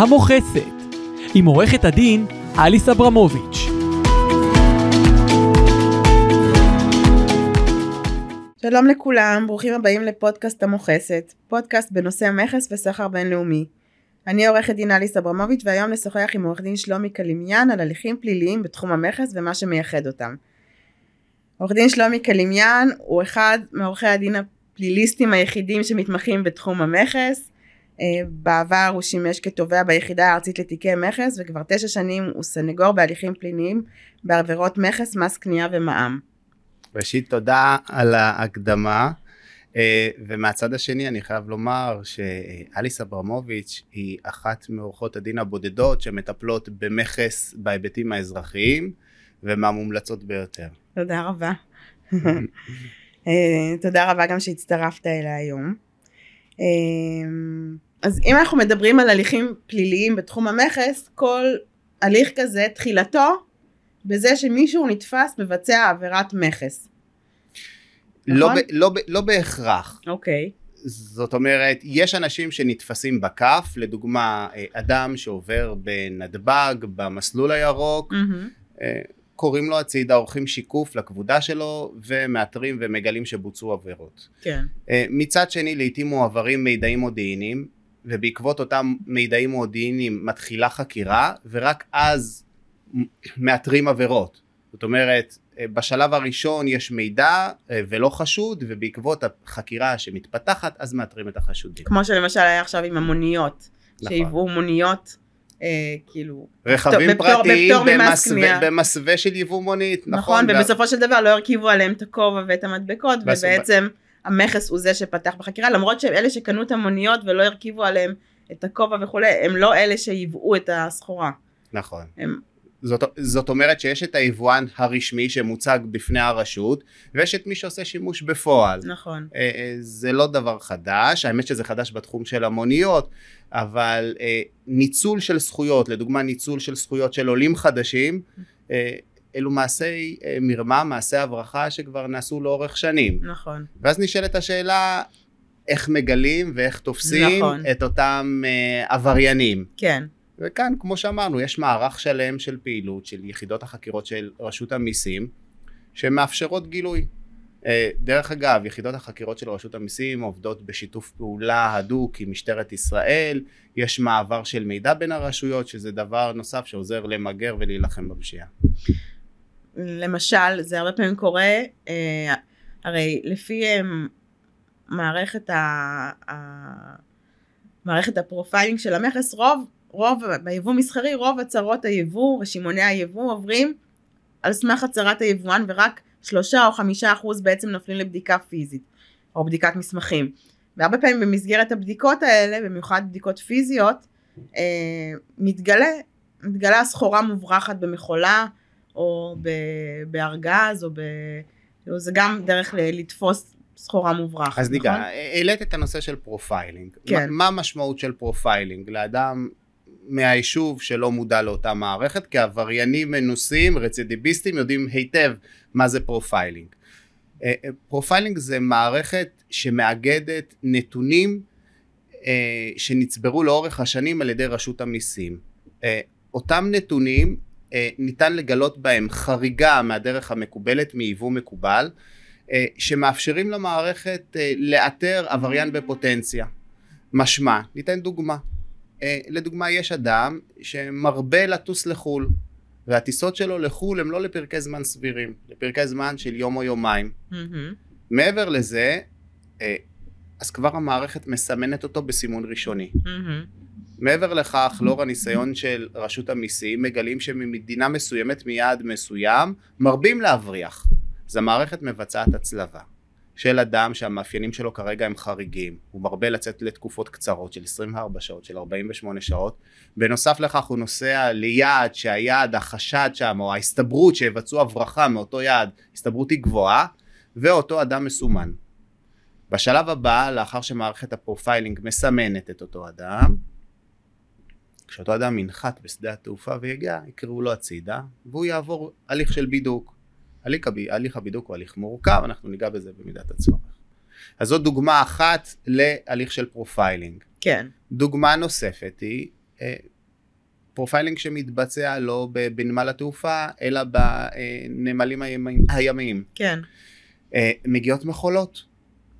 המוכסת, עם עורכת הדין אליס אברמוביץ'. שלום לכולם, ברוכים הבאים לפודקאסט המוכסת, פודקאסט בנושא מכס וסחר בינלאומי. אני עורכת דין אליס אברמוביץ' והיום נשוחח עם עורך דין שלומי קלימיאן על הליכים פליליים בתחום המכס ומה שמייחד אותם. עורך דין שלומי קלימיאן הוא אחד מעורכי הדין הפליליסטים היחידים שמתמחים בתחום המכס. אה, בעבר הוא שימש כתובע ביחידה הארצית לתיקי מכס וכבר תשע שנים הוא סנגור בהליכים פליליים בעבירות מכס, מס קנייה ומע"מ. ראשית תודה על ההקדמה אה, ומהצד השני אני חייב לומר שאליס אברמוביץ' היא אחת מעורכות הדין הבודדות שמטפלות במכס בהיבטים האזרחיים ומהמומלצות ביותר. תודה רבה. אה, תודה רבה גם שהצטרפת אליי היום. אז אם אנחנו מדברים על הליכים פליליים בתחום המכס, כל הליך כזה תחילתו בזה שמישהו נתפס מבצע עבירת מכס. לא, נכון? ב, לא, לא בהכרח. אוקיי. זאת אומרת, יש אנשים שנתפסים בכף, לדוגמה, אה, אדם שעובר בנתב"ג, במסלול הירוק. אה, קוראים לו הצידה, עורכים שיקוף לכבודה שלו, ומאתרים ומגלים שבוצעו עבירות. כן. אה, מצד שני, לעיתים מועברים מידעים מודיעיניים, ובעקבות אותם מידעים מודיעיניים מתחילה חקירה, ורק אז מאתרים עבירות. זאת אומרת, אה, בשלב הראשון יש מידע אה, ולא חשוד, ובעקבות החקירה שמתפתחת, אז מאתרים את החשודים. כמו שלמשל היה עכשיו עם המוניות, נכון. שהיוו מוניות, אה, כאילו, רכבים בפטור- פרטיים בפטור במסווה- של יבוא מונית, נכון, נכון? ובסופו של דבר לא הרכיבו עליהם את הכובע ואת המדבקות, בס- ובעצם המכס הוא זה שפתח בחקירה, למרות שאלה שקנו את המוניות ולא הרכיבו עליהם את הכובע וכולי, הם לא אלה שייבאו את הסחורה. נכון. הם, זאת, זאת אומרת שיש את היבואן הרשמי שמוצג בפני הרשות, ויש את מי שעושה שימוש בפועל. נכון. אה, אה, זה לא דבר חדש, האמת שזה חדש בתחום של המוניות, אבל אה, ניצול של זכויות, לדוגמה ניצול של זכויות של עולים חדשים, אה, אלו מעשי אה, מרמה, מעשי הברחה שכבר נעשו לאורך שנים. נכון. ואז נשאלת השאלה, איך מגלים ואיך תופסים נכון. את אותם אה, עבריינים. כן. וכאן, כמו שאמרנו, יש מערך שלם של פעילות של יחידות החקירות של רשות המיסים, שמאפשרות גילוי. אה, דרך אגב, יחידות החקירות של רשות המיסים עובדות בשיתוף פעולה הדוק עם משטרת ישראל, יש מעבר של מידע בין הרשויות, שזה דבר נוסף שעוזר למגר ולהילחם בפשיעה. למשל, זה הרבה פעמים קורה, אה, הרי לפי אה, מערכת, ה, ה, מערכת ה profiling של המכס, רוב, רוב, ביבוא מסחרי, רוב הצהרות היבוא ורשימוני היבוא עוברים על סמך הצהרת היבואן ורק שלושה או חמישה אחוז בעצם נופלים לבדיקה פיזית או בדיקת מסמכים. והרבה פעמים במסגרת הבדיקות האלה, במיוחד בדיקות פיזיות, אה, מתגלה, מתגלה סחורה מוברחת במכולה או בארגז או ב... כאילו, זה גם דרך לתפוס סחורה מוברחת, אז ניגע, נכון? העלית את הנושא של profiling. כן. מה- המשמעות של profiling לאדם מהיישוב שלא מודע לאותה מערכת? כי עבריינים מנוסים, רצידיביסטים, יודעים היטב מה זה profiling. אה, אה, profiling זה מערכת שמאגדת נתונים אה, שנצברו לאורך השנים על ידי רשות המיסים. אה, אותם נתונים אה, ניתן לגלות בהם חריגה מהדרך המקובלת מיבוא מקובל, אה, שמאפשרים למערכת אה, לאתר עבריין בפוטנציה. משמע, ניתן דוגמה. אה, לדוגמה, יש אדם שמרבה לטוס לחו"ל, והטיסות שלו לחו"ל הם לא לפרקי זמן סבירים, לפרקי זמן של יום או יומיים. מהמם. מעבר לזה, אה, אז כבר המערכת מסמנת אותו בסימון ראשוני. מהמם. מעבר לכך, לאור הניסיון של רשות המיסים, מגלים שממדינה מסוימת מיעד מסוים, מרבים להבריח. אז המערכת מבצעת הצלבה של אדם שהמאפיינים שלו כרגע הם חריגים. הוא מרבה לצאת לתקופות קצרות של 24 שעות, של 48 שעות. בנוסף לכך הוא נוסע ליעד שהיעד, החשד שם, או ההסתברות שיבצעו הברחה מאותו יעד, הסתברות היא גבוהה, ואותו אדם מסומן. בשלב הבא, לאחר שמערכת ה profiling מסמנת את אותו אדם, כשאותו אדם ינחת בשדה התעופה ויגיע, יקראו לו הצידה, והוא יעבור הליך של בידוק. הליך, הב... הליך הבידוק הוא הליך מורכב, אנחנו ניגע בזה במידת הצורך. אז זאת דוגמה אחת להליך של profiling. כן. דוגמה נוספת היא אה, profiling שמתבצע לא בנמל התעופה, אלא בנמלים הימיים- הימיים. כן. אה, מגיעות מכולות.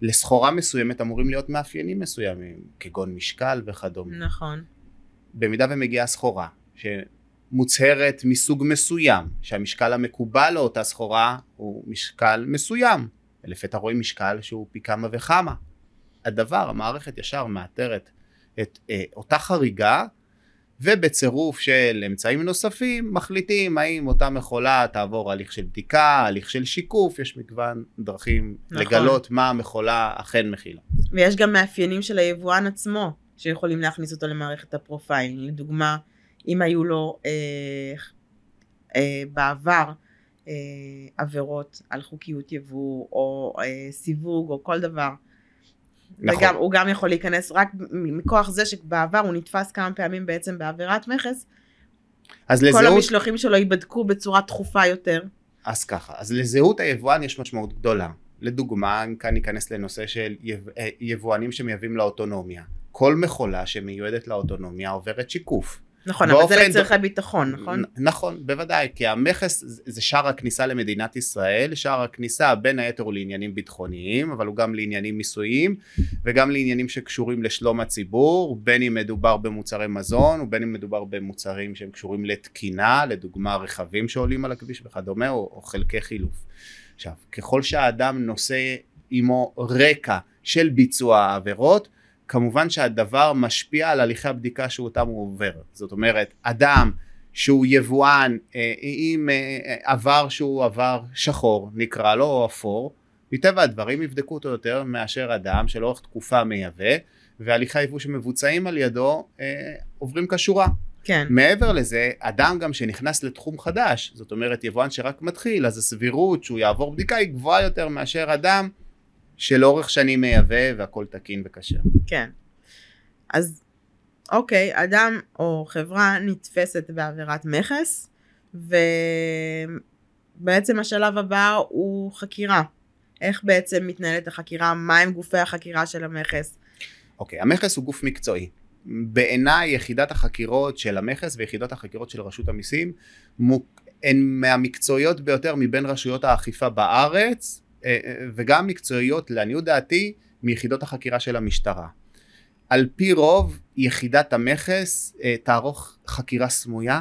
לסחורה מסוימת אמורים להיות מאפיינים מסוימים, כגון משקל וכדומה. נכון. במידה ומגיעה סחורה שמוצהרת מסוג מסוים, שהמשקל המקובל לאותה סחורה הוא משקל מסוים, ולפתע רואים משקל שהוא פי כמה וכמה. הדבר, המערכת ישר מאתרת את אה, אותה חריגה, ובצירוף של אמצעים נוספים מחליטים האם אותה מכולה תעבור הליך של בדיקה, הליך של שיקוף, יש מגוון דרכים נכון. לגלות מה המכולה אכן מכילה. ויש גם מאפיינים של היבואן עצמו, שיכולים להכניס אותו למערכת ה profiling. לדוגמה, אם היו לו אה, אה, בעבר אה, עבירות על חוקיות יבוא, או אה, סיווג, או כל דבר. נכון. וגם, הוא גם יכול להיכנס רק מכוח זה שבעבר הוא נתפס כמה פעמים בעצם בעבירת מכס, אז כל לזהות... המשלוחים שלו ייבדקו בצורה תכופה יותר. אז ככה, אז לזהות היבואן יש משמעות גדולה. לדוגמה, אם כאן ניכנס לנושא של יב... אה, יבואנים שמייבאים לאוטונומיה. כל מכולה שמיועדת לאוטונומיה עוברת שיקוף. נכון, אבל זה באופן- לצורכי ביטחון, נכון? נכון, בוודאי, כי המכס זה- זה שער הכניסה למדינת ישראל, שער הכניסה בין היתר הוא לעניינים ביטחוניים, אבל הוא גם לעניינים מיסויים, וגם לעניינים שקשורים לשלום הציבור, בין אם מדובר במוצרי מזון, ובין אם מדובר במוצרים שהם קשורים לתקינה, לדוגמה רכבים שעולים על הכביש וכדומה, או, או חלקי חילוף. עכשיו, ככל שהאדם נושא עמו רקע של ביצוע העבירות, כמובן שהדבר משפיע על הליכי הבדיקה שאותם הוא עובר. זאת אומרת, אדם שהוא יבואן אה, עם אה, עבר שהוא עבר שחור, נקרא לו, או אפור, מטבע הדברים יבדקו אותו יותר מאשר אדם שלאורך תקופה מייבא, והליכי היבוא שמבוצעים על ידו אה, עוברים כשורה. כן. מעבר לזה, אדם גם שנכנס לתחום חדש, זאת אומרת יבואן שרק מתחיל, אז הסבירות שהוא יעבור בדיקה היא גבוהה יותר מאשר אדם שלאורך שנים מייבא והכל תקין וכשר. כן. אז אוקיי, אדם או חברה נתפסת בעבירת מכס, ובעצם השלב הבא הוא חקירה. איך בעצם מתנהלת החקירה, מהם גופי החקירה של המכס. אוקיי, המכס הוא גוף מקצועי. בעיניי יחידת החקירות של המכס ויחידות החקירות של רשות המיסים מוק- הן מהמקצועיות ביותר מבין רשויות האכיפה בארץ וגם מקצועיות לעניות דעתי מיחידות החקירה של המשטרה. על פי רוב יחידת המכס אה, תערוך חקירה סמויה,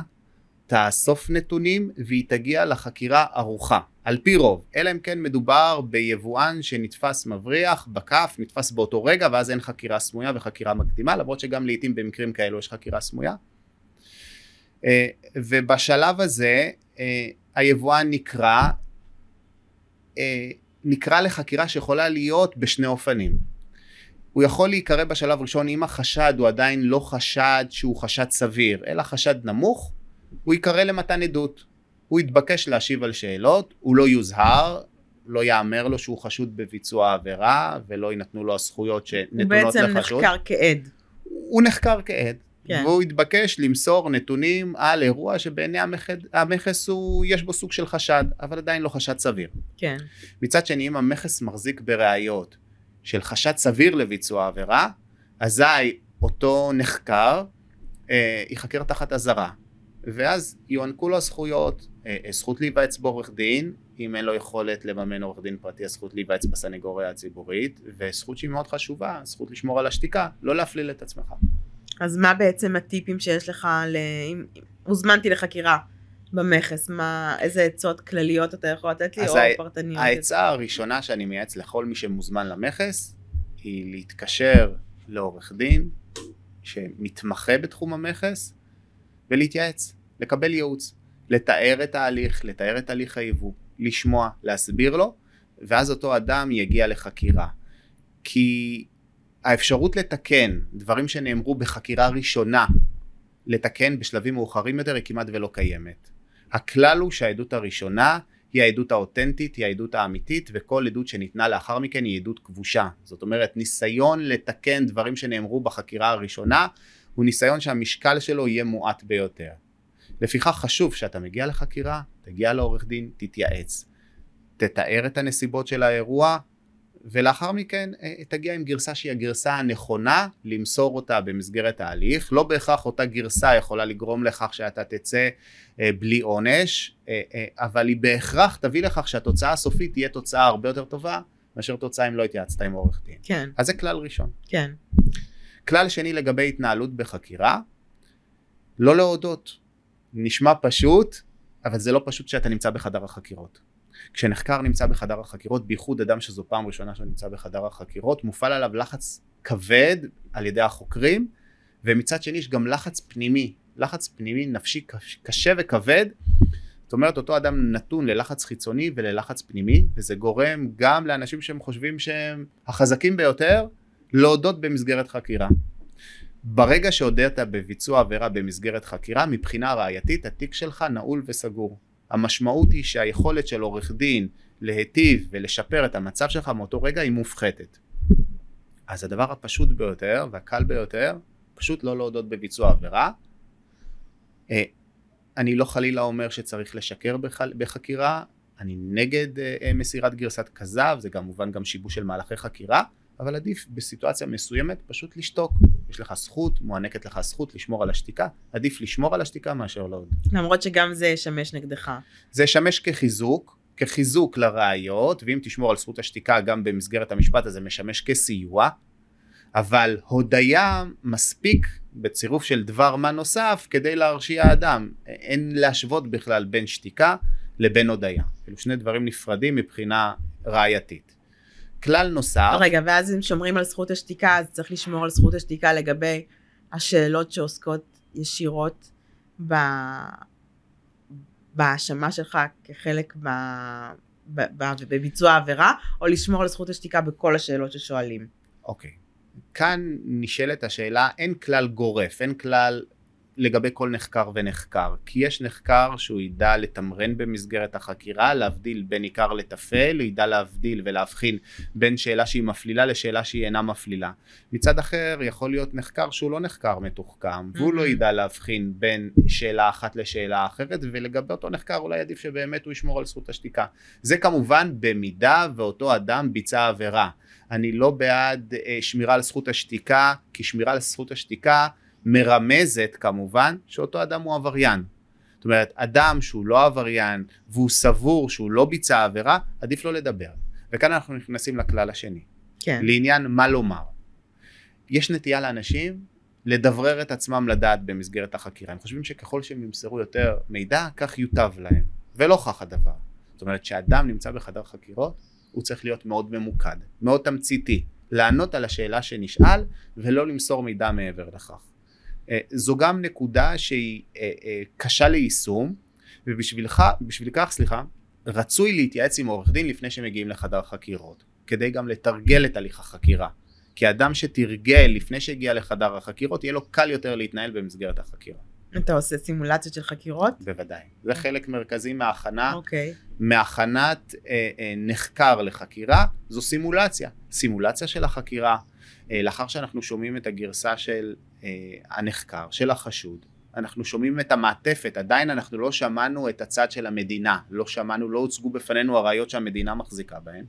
תאסוף נתונים והיא תגיע לחקירה ערוכה. על פי רוב, אלא אם כן מדובר ביבואן שנתפס מבריח בכף, נתפס באותו רגע ואז אין חקירה סמויה וחקירה מקדימה, למרות שגם לעיתים במקרים כאלו יש חקירה סמויה. אה, ובשלב הזה אה, היבואן נקרא, אה, נקרא לחקירה שיכולה להיות בשני אופנים. הוא יכול להיקרא בשלב ראשון אם החשד הוא עדיין לא חשד שהוא חשד סביר, אלא חשד נמוך, הוא ייקרא למתן עדות. הוא יתבקש להשיב על שאלות, הוא לא יוזהר, לא יאמר לו שהוא חשוד בביצוע עבירה, ולא יינתנו לו הזכויות הוא שנתונות בעצם לחשוד. נחקר כעד. הוא נחקר כעד, כן. והוא התבקש למסור נתונים על אירוע שבעיני המכס, המכס הוא, יש בו סוג של חשד, אבל עדיין לא חשד סביר. כן. מצד שני, אם המכס מחזיק בראיות של חשד סביר לביצוע עבירה, אזי אותו נחקר אה, ייחקר תחת אזהרה. ואז יוענקו לו הזכויות, אה, אה, זכות להיוועץ בעורך דין, אם אין לו יכולת לממן עורך דין פרטי, הזכות להיוועץ בסנגוריה הציבורית, וזכות שהיא מאוד חשובה, זכות לשמור על השתיקה, לא להפליל את עצמך. אז מה בעצם הטיפים שיש לך, ל... אם הוזמנתי לחקירה במכס, מה, איזה עצות כלליות אתה יכול לתת לי, או ה- פרטניות? העצה הראשונה שאני מייעץ לכל מי שמוזמן למכס, היא להתקשר לעורך דין שמתמחה בתחום המכס, ולהתייעץ, לקבל ייעוץ, לתאר את ההליך, לתאר את הליך היבוא, לשמוע, להסביר לו, ואז אותו אדם יגיע לחקירה. כי האפשרות לתקן דברים שנאמרו בחקירה ראשונה, לתקן בשלבים מאוחרים יותר היא כמעט ולא קיימת. הכלל הוא שהעדות הראשונה היא העדות האותנטית, היא העדות האמיתית, וכל עדות שניתנה לאחר מכן היא עדות כבושה. זאת אומרת, ניסיון לתקן דברים שנאמרו בחקירה הראשונה, הוא ניסיון שהמשקל שלו יהיה מועט ביותר. לפיכך חשוב שאתה מגיע לחקירה, תגיע לעורך דין, תתייעץ. תתאר את הנסיבות של האירוע, ולאחר מכן אה, תגיע עם גרסה שהיא הגרסה הנכונה למסור אותה במסגרת ההליך לא בהכרח אותה גרסה יכולה לגרום לכך שאתה תצא אה, בלי עונש אה, אבל היא בהכרח תביא לכך שהתוצאה הסופית תהיה תוצאה הרבה יותר טובה מאשר תוצאה אם לא התייעצת עם עורך דין. כן. אז זה כלל ראשון. כן. כלל שני לגבי התנהלות בחקירה לא להודות. נשמע פשוט אבל זה לא פשוט שאתה נמצא בחדר החקירות. כשנחקר נמצא בחדר החקירות, בייחוד אדם שזו פעם ראשונה שהוא נמצא בחדר החקירות, מופעל עליו לחץ כבד על ידי החוקרים, ומצד שני יש גם לחץ פנימי, לחץ פנימי נפשי קשה וכבד. זאת אומרת אותו אדם נתון ללחץ חיצוני וללחץ פנימי, וזה גורם גם לאנשים שהם חושבים שהם החזקים ביותר, להודות במסגרת חקירה. ברגע שהודית בביצוע עבירה במסגרת חקירה, מבחינה ראייתית התיק שלך נעול וסגור. המשמעות היא שהיכולת של עורך דין להיטיב ולשפר את המצב שלך מאותו רגע היא מופחתת. אז הדבר הפשוט ביותר והקל ביותר, פשוט לא להודות בביצוע עבירה. אה, אני לא חלילה אומר שצריך לשקר בחקירה, אני נגד אה, אה, מסירת גרסת כזב, זה כמובן גם שיבוש של מהלכי חקירה, אבל עדיף בסיטואציה מסוימת פשוט לשתוק. יש לך זכות, מוענקת לך זכות לשמור על השתיקה, עדיף לשמור על השתיקה מאשר לא עוד. למרות שגם זה ישמש נגדך. זה ישמש כחיזוק, כחיזוק לראיות, ואם תשמור על זכות השתיקה גם במסגרת המשפט הזה משמש כסיוע, אבל הודיה מספיק בצירוף של דבר מה נוסף כדי להרשיע אדם. אין להשוות בכלל בין שתיקה לבין הודיה. אלו שני דברים נפרדים מבחינה ראייתית. כלל נוסף. רגע, ואז אם שומרים על זכות השתיקה, אז צריך לשמור על זכות השתיקה לגבי השאלות שעוסקות ישירות ב... בהאשמה שלך כחלק ב... ב... ב... בביצוע העבירה, או לשמור על זכות השתיקה בכל השאלות ששואלים. אוקיי. כאן נשאלת השאלה, אין כלל גורף, אין כלל לגבי כל נחקר ונחקר, כי יש נחקר שהוא ידע לתמרן במסגרת החקירה, להבדיל בין עיקר לטפל, הוא ידע להבדיל ולהבחין בין שאלה שהיא מפלילה לשאלה שהיא אינה מפלילה. מצד אחר יכול להיות נחקר שהוא לא נחקר מתוחכם, והוא לא ידע להבחין בין שאלה אחת לשאלה אחרת, ולגבי אותו נחקר אולי עדיף שבאמת הוא ישמור על זכות השתיקה. זה כמובן במידה ואותו אדם ביצע עבירה. אני לא בעד אה, שמירה על זכות השתיקה, כי שמירה על זכות השתיקה מרמזת כמובן שאותו אדם הוא עבריין. זאת אומרת, אדם שהוא לא עבריין והוא סבור שהוא לא ביצע עבירה, עדיף לא לדבר. וכאן אנחנו נכנסים לכלל השני. כן. לעניין מה לומר. יש נטייה לאנשים לדברר את עצמם לדעת במסגרת החקירה. הם חושבים שככל שהם ימסרו יותר מידע, כך יוטב להם. ולא כך הדבר. זאת אומרת, כשאדם נמצא בחדר חקירות, הוא צריך להיות מאוד ממוקד, מאוד תמציתי, לענות על השאלה שנשאל ולא למסור מידע מעבר לכך. אה, זו גם נקודה שהיא אה, אה, קשה ליישום ובשבילך, בשביל כך סליחה, רצוי להתייעץ עם עורך דין לפני שמגיעים לחדר חקירות כדי גם לתרגל את הליך החקירה כי אדם שתרגל לפני שהגיע לחדר החקירות יהיה לו קל יותר להתנהל במסגרת החקירה. אתה עושה סימולציות של חקירות? בוודאי. זה חלק מרכזי מהכנה, okay. אוקיי. מהכנת אה, אה, נחקר לחקירה, זו סימולציה. סימולציה של החקירה, אה, לאחר שאנחנו שומעים את הגרסה של הנחקר, של החשוד, אנחנו שומעים את המעטפת, עדיין אנחנו לא שמענו את הצד של המדינה, לא שמענו, לא הוצגו בפנינו הראיות שהמדינה מחזיקה בהן,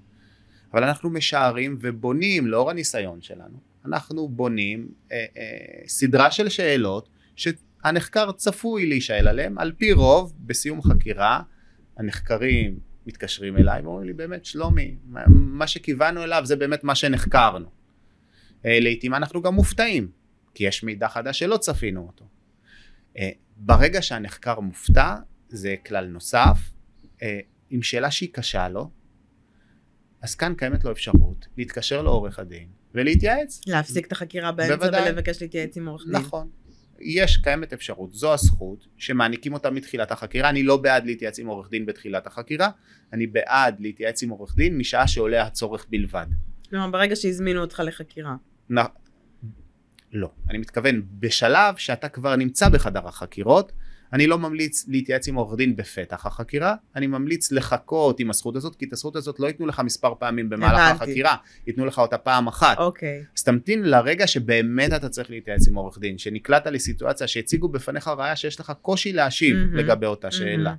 אבל אנחנו משערים ובונים לאור הניסיון שלנו, אנחנו בונים אה, אה, סדרה של שאלות שהנחקר צפוי להישאל עליהן, על פי רוב בסיום חקירה הנחקרים מתקשרים אליי ואומרים לי באמת שלומי, מה שכיוונו אליו זה באמת מה שנחקרנו. אה, לעיתים אנחנו גם מופתעים, כי יש מידע חדש שלא צפינו אותו. אה, ברגע שהנחקר מופתע, זה כלל נוסף, אה, עם שאלה שהיא קשה לו, אז כאן קיימת לו אפשרות להתקשר לעורך הדין ולהתייעץ. להפסיק את החקירה באמצע בוודאי. ולבקש להתייעץ עם עורך דין. נכון. יש, קיימת אפשרות, זו הזכות שמעניקים אותה מתחילת החקירה, אני לא בעד להתייעץ עם עורך דין בתחילת החקירה, אני בעד להתייעץ עם עורך דין משעה שעולה הצורך בלבד. כלומר, ברגע שהזמינו אותך לחקירה. לא, אני מתכוון בשלב שאתה כבר נמצא בחדר החקירות, אני לא ממליץ להתייעץ עם עורך דין בפתח החקירה, אני ממליץ לחכות עם הזכות הזאת, כי את הזכות הזאת לא ייתנו לך מספר פעמים במהלך הבנתי. החקירה, ייתנו לך אותה פעם אחת. אוקיי. אז תמתין לרגע שבאמת אתה צריך להתייעץ עם עורך דין, שנקלעת לסיטואציה שהציגו בפניך ראיה שיש לך קושי להשיב mm-hmm. לגבי אותה mm-hmm. שאלה.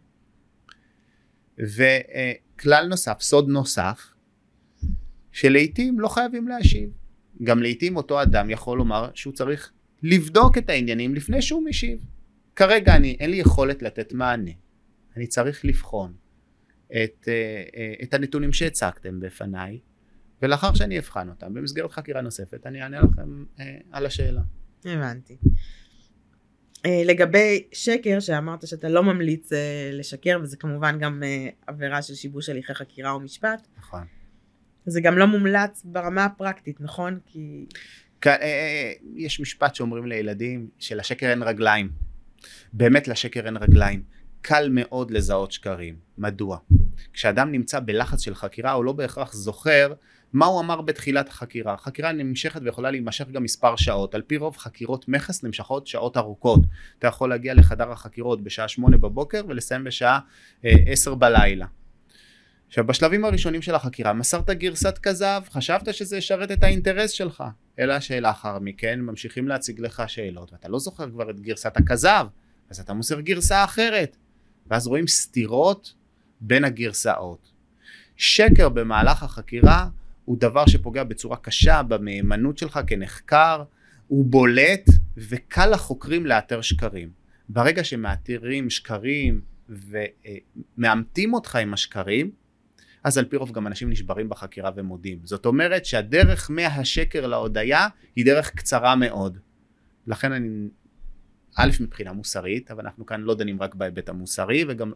וכלל נוסף, סוד נוסף, שלעיתים לא חייבים להשיב. גם לעיתים אותו אדם יכול לומר שהוא צריך לבדוק את העניינים לפני שהוא משיב. כרגע אני, אין לי יכולת לתת מענה. אני צריך לבחון את, אה, אה, את הנתונים שהצגתם בפניי, ולאחר שאני אבחן אותם במסגרת חקירה נוספת, אני אענה לכם אה, על השאלה. הבנתי. לגבי שקר, שאמרת שאתה לא ממליץ לשקר, וזה כמובן גם עבירה של שיבוש הליכי חקירה ומשפט, נכון. זה גם לא מומלץ ברמה הפרקטית, נכון? כי... כ- אה, אה, יש משפט שאומרים לילדים שלשקר אין רגליים. באמת לשקר אין רגליים. קל מאוד לזהות שקרים. מדוע? כשאדם נמצא בלחץ של חקירה הוא לא בהכרח זוכר מה הוא אמר בתחילת החקירה. חקירה נמשכת ויכולה להימשך גם מספר שעות. על פי רוב חקירות מכס נמשכות שעות ארוכות. אתה יכול להגיע לחדר החקירות בשעה שמונה בבוקר ולסיים בשעה אה, עשר בלילה. עכשיו בשלבים הראשונים של החקירה מסרת גרסת כזב, חשבת שזה ישרת את האינטרס שלך, אלא שלאחר מכן ממשיכים להציג לך שאלות ואתה לא זוכר כבר את גרסת הכזב, אז אתה מוסר גרסה אחרת, ואז רואים סתירות בין הגרסאות. שקר במהלך החקירה הוא דבר שפוגע בצורה קשה במהימנות שלך כנחקר, הוא בולט וקל לחוקרים לאתר שקרים. ברגע שמאתרים שקרים ומאמתים אותך עם השקרים, אז על פי רוב גם אנשים נשברים בחקירה ומודים. זאת אומרת שהדרך מהשקר להודיה היא דרך קצרה מאוד. לכן אני, א' מבחינה מוסרית, אבל אנחנו כאן לא דנים רק בהיבט המוסרי, וגם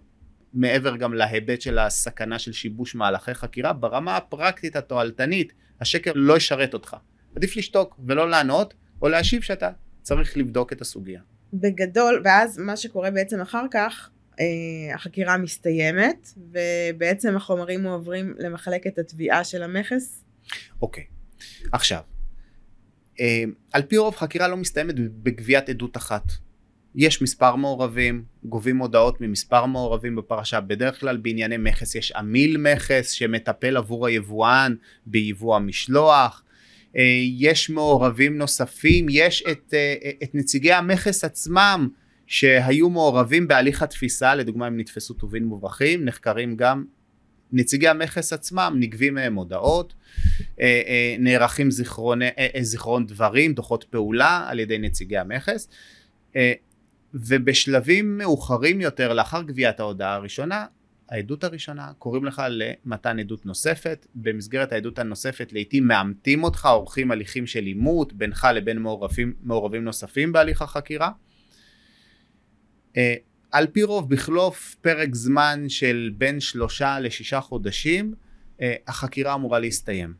מעבר גם להיבט של הסכנה של שיבוש מהלכי חקירה, ברמה הפרקטית התועלתנית, השקר לא ישרת אותך. עדיף לשתוק ולא לענות, או להשיב שאתה צריך לבדוק את הסוגיה. בגדול, ואז מה שקורה בעצם אחר כך, החקירה מסתיימת, ובעצם החומרים מועברים למחלקת התביעה של המכס. אוקיי, עכשיו, אה, על פי רוב חקירה לא מסתיימת בגביית עדות אחת. יש מספר מעורבים, גובים הודעות ממספר מעורבים בפרשה, בדרך כלל בענייני מכס יש עמיל מכס שמטפל עבור היבואן ביבוא המשלוח, אה, יש מעורבים נוספים, יש את, אה, את נציגי המכס עצמם שהיו מעורבים בהליך התפיסה, לדוגמה אם נתפסו טובין מוברחים, נחקרים גם נציגי המכס עצמם, נגבים מהם הודעות, אה, נערכים זיכרון, זיכרון דברים, דוחות פעולה על ידי נציגי המכס. ובשלבים מאוחרים יותר לאחר גביית ההודעה הראשונה העדות הראשונה קוראים לך למתן עדות נוספת במסגרת העדות הנוספת לעיתים מאמתים אותך עורכים הליכים של עימות בינך לבין מעורבים, מעורבים נוספים בהליך החקירה אה, על פי רוב בחלוף פרק זמן של בין שלושה לשישה חודשים אה, החקירה אמורה להסתיים.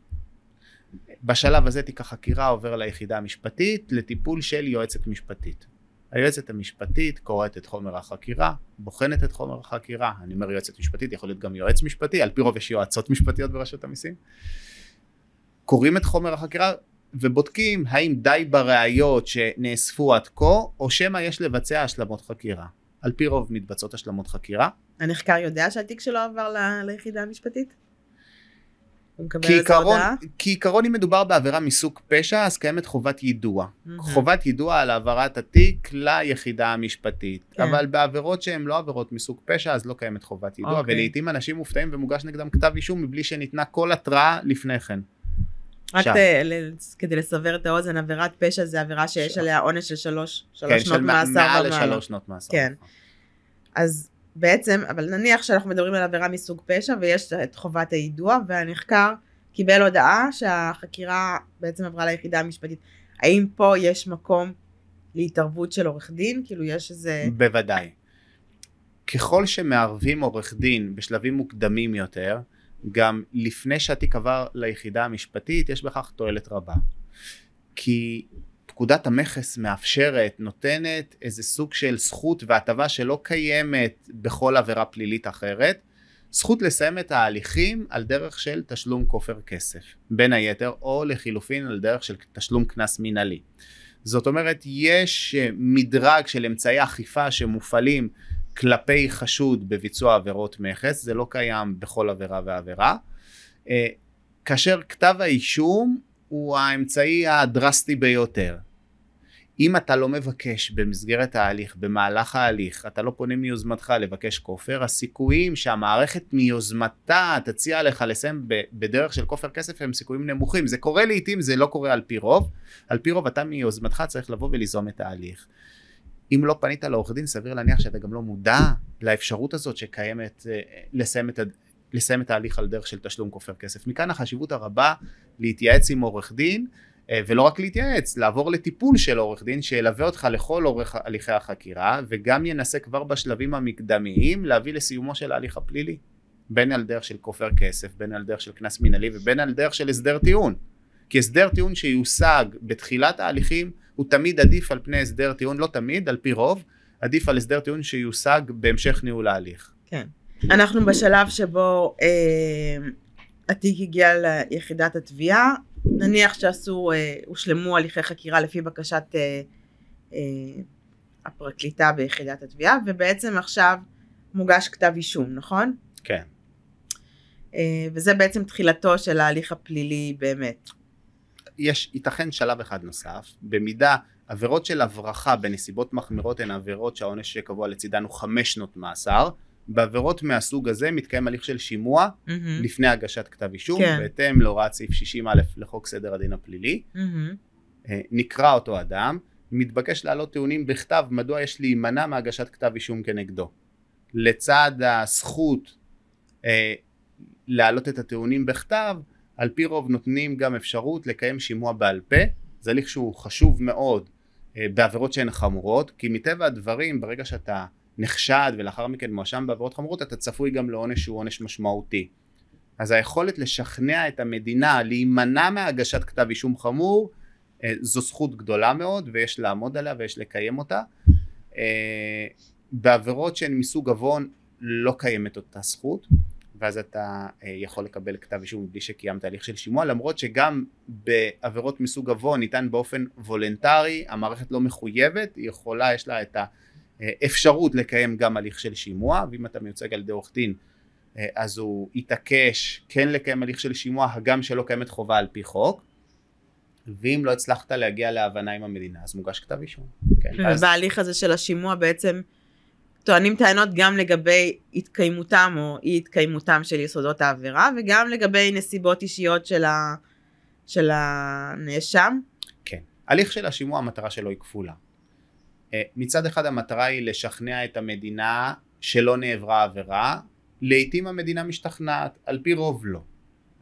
בשלב הזה תיק החקירה עובר ליחידה המשפטית לטיפול של יועצת משפטית. היועצת המשפטית קוראת את חומר החקירה, בוחנת את חומר החקירה, אני אומר יועצת משפטית, יכול להיות גם יועץ משפטי, על פי רוב יש יועצות משפטיות ברשות המיסים, קוראים את חומר החקירה ובודקים האם די בראיות שנאספו עד כה, או שמא יש לבצע השלמות חקירה. על פי רוב מתבצעות השלמות חקירה. הנחקר יודע שהתיק שלו עבר ל- ליחידה המשפטית? הוא מקבל כי על זה עיקרון, הודעה? כי עיקרון אם מדובר בעבירה מסוג פשע אז קיימת חובת יידוע. מהמם. חובת יידוע על העברת התיק ליחידה המשפטית. כן. אבל בעבירות שהן לא עבירות מסוג פשע אז לא קיימת חובת יידוע אוקיי. ולעיתים אנשים מופתעים ומוגש נגדם כתב אישום מבלי שניתנה כל התראה לפני כן. רק. ת- כדי לסבר את האוזן, עבירת פשע זה עבירה שיש עכשיו. עליה עונש של שלוש כן, שלוש שנות של מאסר מעל. לשלוש שנות מאסר. כן. אז בעצם, אבל נניח שאנחנו מדברים על עבירה מסוג פשע ויש את חובת היידוע והנחקר קיבל הודעה שהחקירה בעצם עברה ליחידה המשפטית. האם פה יש מקום להתערבות של עורך דין? כאילו יש איזה... בוודאי. ככל שמערבים עורך דין בשלבים מוקדמים יותר, גם לפני שהתיק עבר ליחידה המשפטית, יש בכך תועלת רבה. כי פקודת המכס מאפשרת, נותנת איזה סוג של זכות והטבה שלא קיימת בכל עבירה פלילית אחרת, זכות לסיים את ההליכים על דרך של תשלום כופר כסף, בין היתר, או לחילופין על דרך של תשלום קנס מינהלי. זאת אומרת, יש אה, מדרג של אמצעי אכיפה שמופעלים כלפי חשוד בביצוע עבירות מכס, זה לא קיים בכל עבירה ועבירה. אה, כאשר כתב האישום הוא האמצעי הדרסטי ביותר. אם אתה לא מבקש במסגרת ההליך, במהלך ההליך, אתה לא פונה מיוזמתך לבקש כופר, הסיכויים שהמערכת מיוזמתה תציע לך לסיים בדרך של כופר כסף הם סיכויים נמוכים. זה קורה לעיתים, זה לא קורה על פי רוב. על פי רוב אתה מיוזמתך צריך לבוא וליזום את ההליך. אם לא פנית לעורך דין, סביר להניח שאתה גם לא מודע לאפשרות הזאת שקיימת אה, לסיים את, לסיים את ההליך על דרך של תשלום כופר כסף. מכאן החשיבות הרבה להתייעץ עם עורך דין. אה, ולא רק להתייעץ, לעבור לטיפול של עורך דין שילווה אותך לכל אורך הליכי החקירה וגם ינסה כבר בשלבים המקדמיים להביא לסיומו של ההליך הפלילי בין על דרך של כופר כסף, בין על דרך של קנס מנהלי ובין על דרך של הסדר טיעון כי הסדר טיעון שיושג בתחילת ההליכים הוא תמיד עדיף על פני הסדר טיעון, לא תמיד, על פי רוב, עדיף על הסדר טיעון שיושג בהמשך ניהול ההליך. כן. אנחנו בשלב שבו אה, התיק הגיע ליחידת התביעה, נניח שעשו, אה, הושלמו הליכי חקירה לפי בקשת אה, אה, הפרקליטה ביחידת התביעה, ובעצם עכשיו מוגש כתב אישום, נכון? כן. אה, וזה בעצם תחילתו של ההליך הפלילי באמת. יש, ייתכן שלב אחד נוסף, במידה עבירות של הברחה בנסיבות מחמירות הן עבירות שהעונש שקבוע לצידן הוא חמש שנות מאסר, בעבירות מהסוג הזה מתקיים הליך של שימוע mm-hmm. לפני הגשת כתב אישום, כן. בהתאם להוראת סעיף 60א לחוק סדר הדין הפלילי. Mm-hmm. נקרא אותו אדם, מתבקש להעלות טיעונים בכתב מדוע יש להימנע מהגשת כתב אישום כנגדו. לצד הזכות אה, להעלות את הטיעונים בכתב, על פי רוב נותנים גם אפשרות לקיים שימוע בעל פה, זה הליך שהוא חשוב מאוד אה, בעבירות שהן חמורות, כי מטבע הדברים ברגע שאתה נחשד ולאחר מכן מואשם בעבירות חמורות אתה צפוי גם לעונש שהוא עונש משמעותי. אז היכולת לשכנע את המדינה להימנע מהגשת כתב אישום חמור אה, זו זכות גדולה מאוד ויש לעמוד עליה ויש לקיים אותה. אה, בעבירות שהן מסוג עוון לא קיימת אותה זכות ואז אתה אה, יכול לקבל כתב אישום בלי שקיימת הליך של שימוע למרות שגם בעבירות מסוג עוון ניתן באופן וולנטרי המערכת לא מחויבת היא יכולה יש לה את ה... אפשרות לקיים גם הליך של שימוע ואם אתה מיוצג על ידי עורך דין אה, אז הוא יתעקש כן לקיים הליך של שימוע הגם שלא קיימת חובה על פי חוק ואם לא הצלחת להגיע להבנה עם המדינה אז מוגש כתב אישום. כן, ובהליך אז... הזה של השימוע בעצם טוענים טענות גם לגבי התקיימותם או אי התקיימותם של יסודות העבירה וגם לגבי נסיבות אישיות של, ה... של הנאשם. כן, הליך של השימוע המטרה שלו היא כפולה אה, מצד אחד המטרה היא לשכנע את המדינה שלא נעברה עבירה, לעיתים המדינה משתכנעת, על פי רוב לא.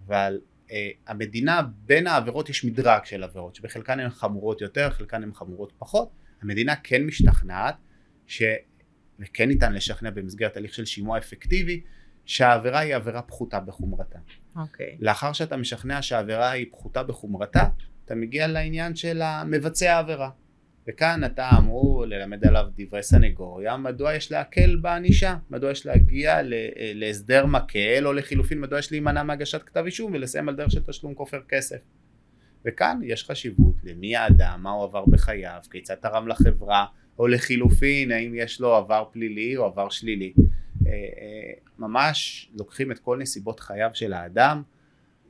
אבל uh, המדינה, בין העבירות יש מדרג של עבירות, שבחלקן הן חמורות יותר, חלקן הן חמורות פחות. המדינה כן משתכנעת, ש... וכן ניתן לשכנע במסגרת הליך של שימוע אפקטיבי, שהעבירה היא עבירה פחותה בחומרתה. אוקיי. Okay. לאחר שאתה משכנע שהעבירה היא פחותה בחומרתה, אתה מגיע לעניין של המבצע העבירה. וכאן אתה אמור ללמד עליו דברי סנגוריה, מדוע יש להקל בענישה, מדוע יש להגיע להסדר מקל, או לחילופין מדוע יש להימנע מהגשת כתב אישום ולסיים על דרך של תשלום כופר כסף. וכאן יש חשיבות למי האדם, מה הוא עבר בחייו, כיצד תרם לחברה, או לחילופין האם יש לו עבר פלילי או עבר שלילי. אה, אה, ממש לוקחים את כל נסיבות חייו של האדם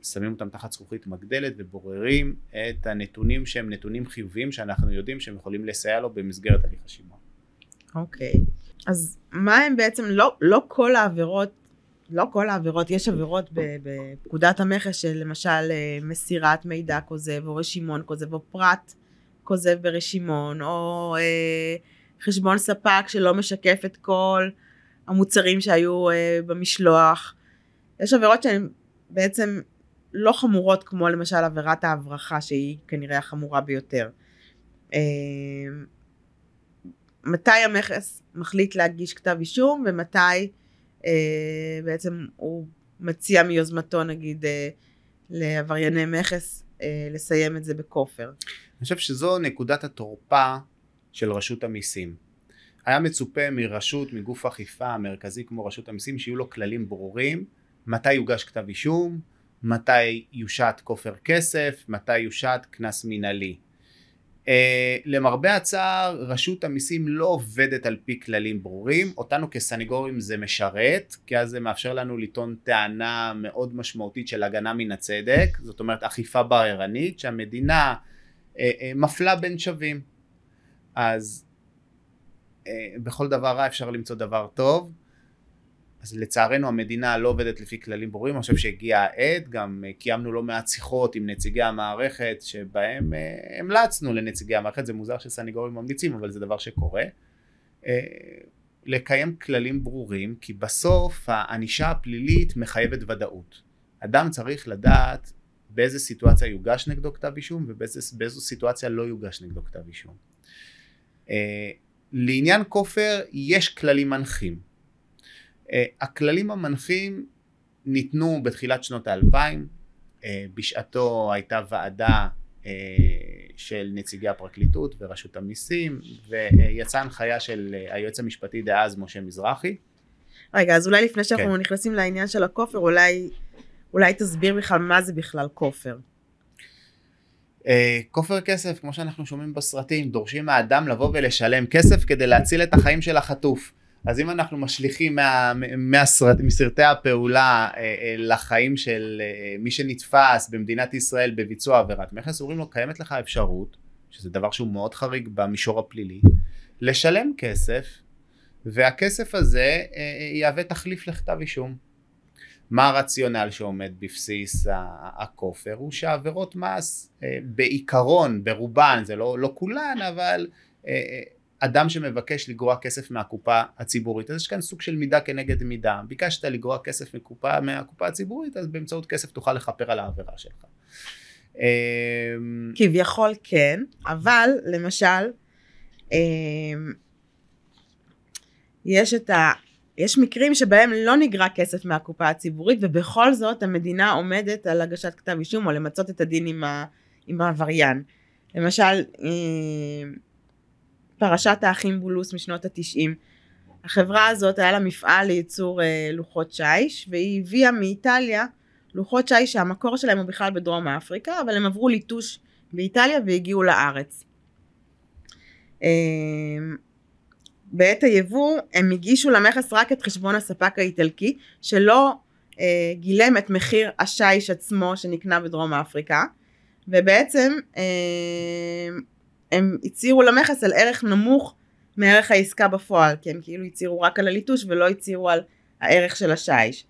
שמים אותם תחת זכוכית מגדלת ובוררים את הנתונים שהם נתונים חיוביים שאנחנו יודעים שהם יכולים לסייע לו במסגרת הליך השימוע. אוקיי, okay. אז מה הם בעצם, לא, לא כל העבירות, לא כל העבירות, יש עבירות בפקודת המכס של למשל אה, מסירת מידע כוזב או רשימון כוזב או פרט כוזב ברשימון או אה, חשבון ספק שלא משקף את כל המוצרים שהיו אה, במשלוח. יש עבירות שהן בעצם לא חמורות כמו למשל עבירת ההברחה שהיא כנראה החמורה ביותר. אה, מתי המכס מחליט להגיש כתב אישום ומתי אה, בעצם הוא מציע מיוזמתו נגיד אה, לעברייני מכס לסיים את זה בכופר. אני חושב שזו נקודת התורפה של רשות המיסים. היה מצופה מרשות, מגוף אכיפה מרכזי כמו רשות המיסים שיהיו לו כללים ברורים מתי יוגש כתב אישום, מתי יושת כופר כסף, מתי יושת קנס מינהלי. Uh, למרבה הצער רשות המיסים לא עובדת על פי כללים ברורים אותנו כסניגורים זה משרת כי אז זה מאפשר לנו לטעון טענה מאוד משמעותית של הגנה מן הצדק זאת אומרת אכיפה בררנית שהמדינה מפלה בין שווים אז אה, בכל דבר רע אפשר למצוא דבר טוב. אז לצערנו המדינה לא עובדת לפי כללים ברורים, אני חושב שהגיעה העת, גם אה, קיימנו לא מעט שיחות עם נציגי המערכת שבהם אה, המלצנו לנציגי המערכת, זה מוזר שסניגורים ממליצים אבל זה דבר שקורה, אה, לקיים כללים ברורים כי בסוף הענישה הפלילית מחייבת ודאות. אדם צריך לדעת באיזה סיטואציה יוגש נגדו כתב אישום ובאיזו סיטואציה לא יוגש נגדו כתב אישום. לעניין כופר יש כללים מנחים. Uh, הכללים המנחים ניתנו בתחילת שנות האלפיים, uh, בשעתו הייתה ועדה uh, של נציגי הפרקליטות ורשות המיסים ויצאה הנחיה של uh, היועץ המשפטי דאז משה מזרחי. רגע, אז אולי לפני שאנחנו כן. נכנסים לעניין של הכופר, אולי, אולי תסביר בכלל מה זה בכלל כופר. Uh, כופר כסף, כמו שאנחנו שומעים בסרטים, דורשים מהאדם לבוא ולשלם כסף כדי להציל את החיים של החטוף. אז אם אנחנו משליכים מה, מהסרט, מסרטי הפעולה אה, לחיים של אה, מי שנתפס במדינת ישראל בביצוע עבירת מכס, אומרים לו קיימת לך אפשרות, שזה דבר שהוא מאוד חריג במישור הפלילי, לשלם כסף, והכסף הזה אה, יהווה תחליף לכתב אישום. מה הרציונל שעומד בבסיס הכופר? הוא שעבירות מס אה, בעיקרון, ברובן, זה לא, לא כולן, אבל אה, אה, אדם שמבקש לגרוע כסף מהקופה הציבורית אז יש כאן סוג של מידה כנגד מידה ביקשת לגרוע כסף מקופה, מהקופה הציבורית אז באמצעות כסף תוכל לכפר על העבירה שלך. כביכול כן, אבל למשל יש את ה... יש מקרים שבהם לא נגרע כסף מהקופה הציבורית ובכל זאת המדינה עומדת על הגשת כתב אישום או למצות את הדין עם, ה... עם העבריין. למשל אמ, פרשת האחים בולוס משנות התשעים. החברה הזאת היה לה מפעל לייצור אה, לוחות שיש והיא הביאה מאיטליה לוחות שיש שהמקור שלהם הוא בכלל בדרום אפריקה אבל הם עברו ליטוש באיטליה והגיעו לארץ. בעת היבוא הם הגישו למכס רק את חשבון הספק האיטלקי שלא אה, גילם את מחיר השיש עצמו שנקנה בדרום אפריקה ובעצם אה, הם הצהירו למכס על ערך נמוך מערך העסקה בפועל, כי הם כאילו הצהירו רק על הליטוש ולא הצהירו על הערך של השיש.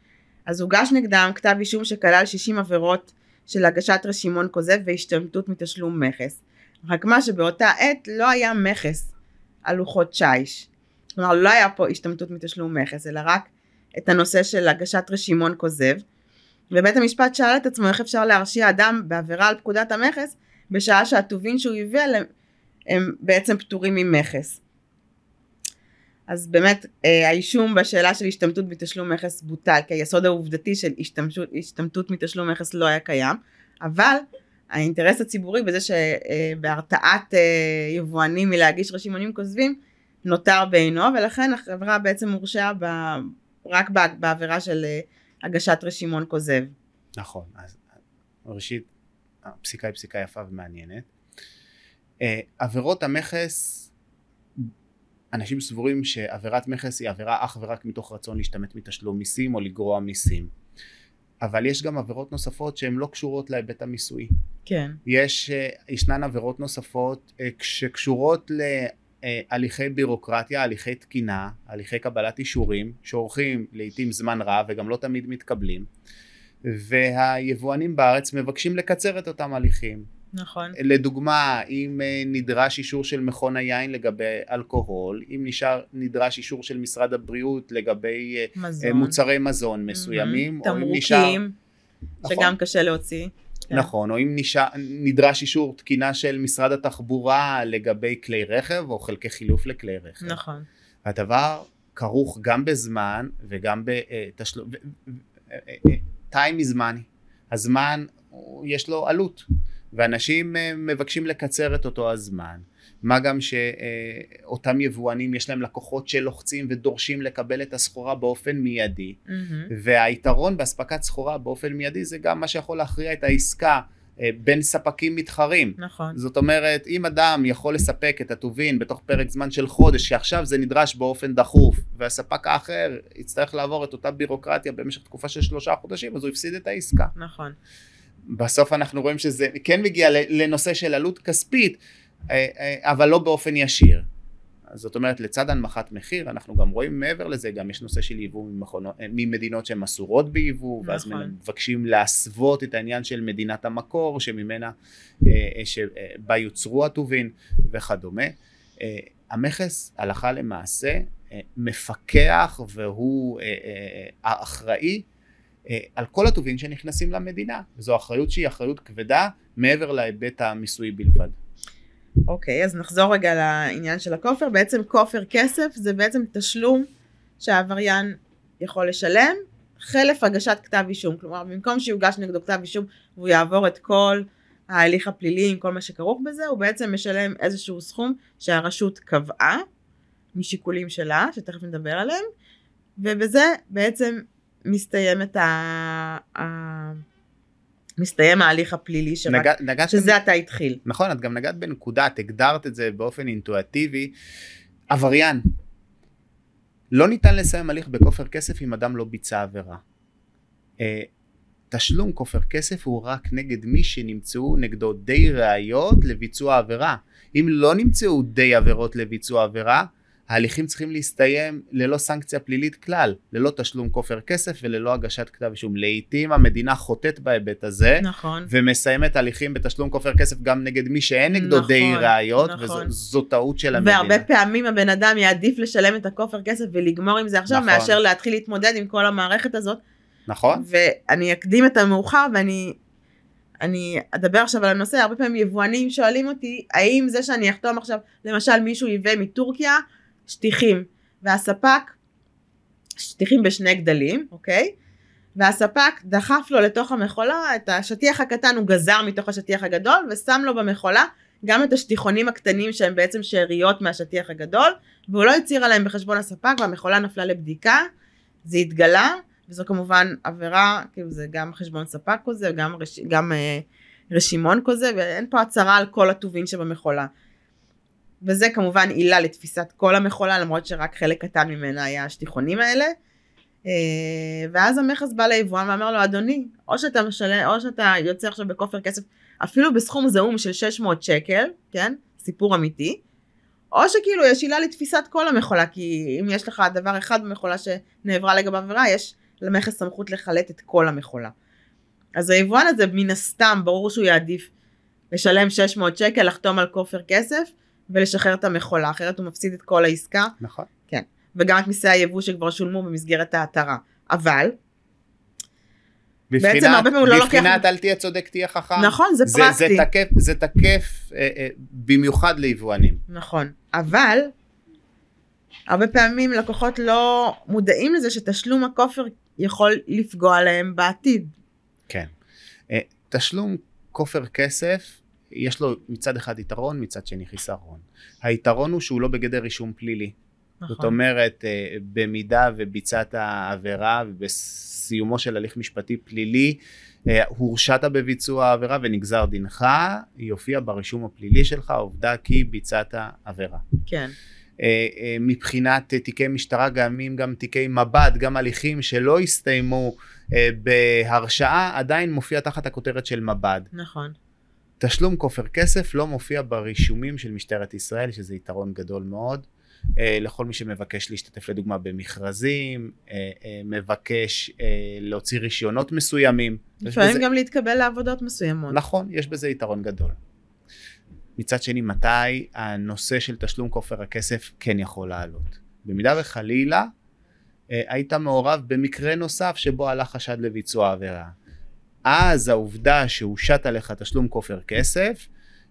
אז הוגש נגדם כתב אישום שכלל 60 עבירות של הגשת רשימון כוזב והשתמטות מתשלום מכס. רק מה שבאותה עת לא היה מכס על לוחות שיש. כלומר לא היה פה השתמטות מתשלום מכס, אלא רק את הנושא של הגשת רשימון כוזב. ובית המשפט שאל את עצמו איך אפשר להרשיע אדם בעבירה על פקודת המכס בשעה שהטובין שהוא הביא הם בעצם פטורים ממכס. אז באמת אה, האישום בשאלה של השתמטות מתשלום מכס בוטל כי היסוד העובדתי של השתמטות, השתמטות מתשלום מכס לא היה קיים אבל האינטרס הציבורי בזה שבהרתעת אה, יבואנים מלהגיש רשימונים כוזבים נותר בעינו ולכן החברה בעצם הורשעה ב, רק בעבירה של אה, הגשת רשימון כוזב. נכון אז ראשית הפסיקה היא פסיקה יפה ומעניינת אה, עבירות המכס אנשים סבורים שעבירת מכס היא עבירה אך ורק מתוך רצון להשתמט מתשלום מיסים או לגרוע מיסים אבל יש גם עבירות נוספות שהן לא קשורות להיבט המיסוי. כן. יש, אה, ישנן עבירות נוספות אה, להליכי בירוקרטיה, הליכי תקינה, הליכי קבלת אישורים, שאורכים לעיתים זמן רב וגם לא תמיד מתקבלים, והיבואנים בארץ מבקשים לקצר את אותם הליכים. נכון. לדוגמה, אם אה, נדרש אישור של מכון היין לגבי אלכוהול, אם נשאר, נדרש אישור של משרד הבריאות לגבי אה, מזון. מוצרי מזון מסוימים, mm-hmm. או אם נשאר... תמרוקים, שגם נכון. קשה להוציא. כן. נכון, או אם נשאר, נדרש אישור תקינה של משרד התחבורה לגבי כלי רכב או חלקי חילוף לכלי רכב. נכון. הדבר כרוך גם בזמן וגם בתשלום, time is money, הזמן יש לו עלות ואנשים אה, מבקשים לקצר את אותו הזמן מה גם שאותם יבואנים יש להם לקוחות שלוחצים ודורשים לקבל את הסחורה באופן מיידי Mm-hmm. והיתרון באספקת סחורה באופן מיידי זה גם מה שיכול להכריע את העסקה אה, בין ספקים מתחרים. נכון. זאת אומרת אם אדם יכול לספק את הטובין בתוך פרק זמן של חודש שעכשיו זה נדרש באופן דחוף והספק האחר יצטרך לעבור את אותה בירוקרטיה במשך תקופה של שלושה חודשים אז הוא הפסיד את העסקה. נכון. בסוף אנחנו רואים שזה כן מגיע לנושא של עלות כספית אבל לא באופן ישיר. זאת אומרת לצד הנמכת מחיר אנחנו גם רואים מעבר לזה גם יש נושא של יבוא ממכונות, אה, ממדינות שהן אסורות ביבוא ואז נכון. מבקשים להסוות את העניין של מדינת המקור שממנה אה, אה, שבה יוצרו הטובין וכדומה. אה, המכס הלכה למעשה אה, מפקח והוא אה, אה, האחראי אה, על כל הטובין שנכנסים למדינה וזו אחריות שהיא אחריות כבדה מעבר להיבט המיסויי בלבד. אוקיי, אז נחזור רגע לעניין של הכופר. בעצם כופר כסף זה בעצם תשלום שהעבריין יכול לשלם חלף הגשת כתב אישום. כלומר, במקום שיוגש נגדו כתב אישום והוא יעבור את כל ההליך הפלילי עם כל מה שכרוך בזה, הוא בעצם משלם איזשהו סכום שהרשות קבעה משיקולים שלה, שתכף נדבר עליהם, ובזה בעצם מסתיימת ה... מסתיים ההליך הפלילי שרק... נגע, נגעת שזה עתה התחיל. נכון, את גם נגעת בנקודה, את הגדרת את זה באופן אינטואטיבי. עבריין. לא ניתן לסיים הליך בכופר כסף אם אדם לא ביצע עבירה. אה, תשלום כופר כסף הוא רק נגד מי שנמצאו נגדו די ראיות לביצוע עבירה. אם לא נמצאו די עבירות לביצוע עבירה, ההליכים צריכים להסתיים ללא סנקציה פלילית כלל, ללא תשלום כופר כסף וללא הגשת כתב אישום. לעיתים המדינה חוטאת בהיבט הזה, נכון. ומסיימת הליכים בתשלום כופר כסף גם נגד מי שאין נגדו נכון, די ראיות, נכון. וזו טעות של המדינה. והרבה פעמים הבן אדם יעדיף לשלם את הכופר כסף ולגמור עם זה עכשיו, נכון. מאשר להתחיל להתמודד עם כל המערכת הזאת. נכון? ואני אקדים את המאוחר ואני אני אדבר עכשיו על הנושא, הרבה פעמים יבואנים שואלים אותי, האם זה שאני אחתום עכשיו, למשל מישהו ייבא מטורקיה שטיחים, והספק, שטיחים בשני גדלים, אוקיי? והספק דחף לו לתוך המכולה את השטיח הקטן, הוא גזר מתוך השטיח הגדול ושם לו במכולה גם את השטיחונים הקטנים שהם בעצם שאריות מהשטיח הגדול, והוא לא הצהיר עליהם בחשבון הספק והמכולה נפלה לבדיקה, זה התגלה, וזו כמובן עבירה, כאילו זה גם חשבון ספק כזה, גם, רש, גם אה, רשימון כזה, ואין פה הצהרה על כל הטובין שבמכולה. וזה כמובן עילה לתפיסת כל המכולה, למרות שרק חלק קטן ממנה היה השטיחונים האלה. אה, ואז המכס בא ליבואן ואמר לו, אדוני, או שאתה משלם, או שאתה יוצא עכשיו בכופר כסף, אפילו בסכום זעום של 600 שקל, כן? סיפור אמיתי. או שכאילו יש עילה לתפיסת כל המכולה, כי אם יש לך דבר אחד במכולה שנעברה לגביו עבירה, יש למכס סמכות לחלט את כל המכולה. אז היבואן הזה מן הסתם ברור שהוא יעדיף לשלם 600 שקל, לחתום על כופר כסף ולשחרר את המכולה, אחרת הוא מפסיד את כל העסקה, נכון. וגם את מיסי היבוא שכבר שולמו במסגרת ההתרה. אבל, בבחינת, הרבה פעמים הוא לא לוקח- בבחינת אל תהיה צודק תהיה חכם. נכון, זה זה, פרקטי. זה תקף, זה תקף אה, אה, במיוחד ליבואנים. נכון, אבל הרבה פעמים לקוחות לא מודעים לזה שתשלום הכופר יכול לפגוע להם בעתיד. כן. אה, תשלום כופר כסף, יש לו מצד אחד יתרון, מצד שני חיסרון. היתרון הוא שהוא לא בגדר רישום פלילי. נכון. זאת אומרת, אה, במידה וביצעת עבירה ובסיומו של הליך משפטי פלילי, אה, הורשעת בביצוע העבירה ונגזר דינך, יופיע ברישום הפלילי שלך העובדה כי ביצעת עבירה. כן, אה, מבחינת תיקי משטרה גם אם גם תיקי מב"ד, גם הליכים שלא הסתיימו בהרשעה, עדיין מופיע תחת הכותרת של מב"ד. נכון. תשלום כופר כסף לא מופיע ברישומים של משטרת ישראל, שזה יתרון גדול מאוד. אה, לכל מי שמבקש להשתתף לדוגמה במכרזים, אה, אה, מבקש להוציא רישיונות מסוימים. לפעמים בזה- גם להתקבל לעבודות מסוימות. נכון, יש בזה יתרון גדול. מצד שני, מתי הנושא של תשלום כופר הכסף כן יכול לעלות? במידה וחלילה היית מעורב במקרה נוסף שבו עלה חשד לביצוע עבירה. אז העובדה שהושת עליך תשלום כופר כסף,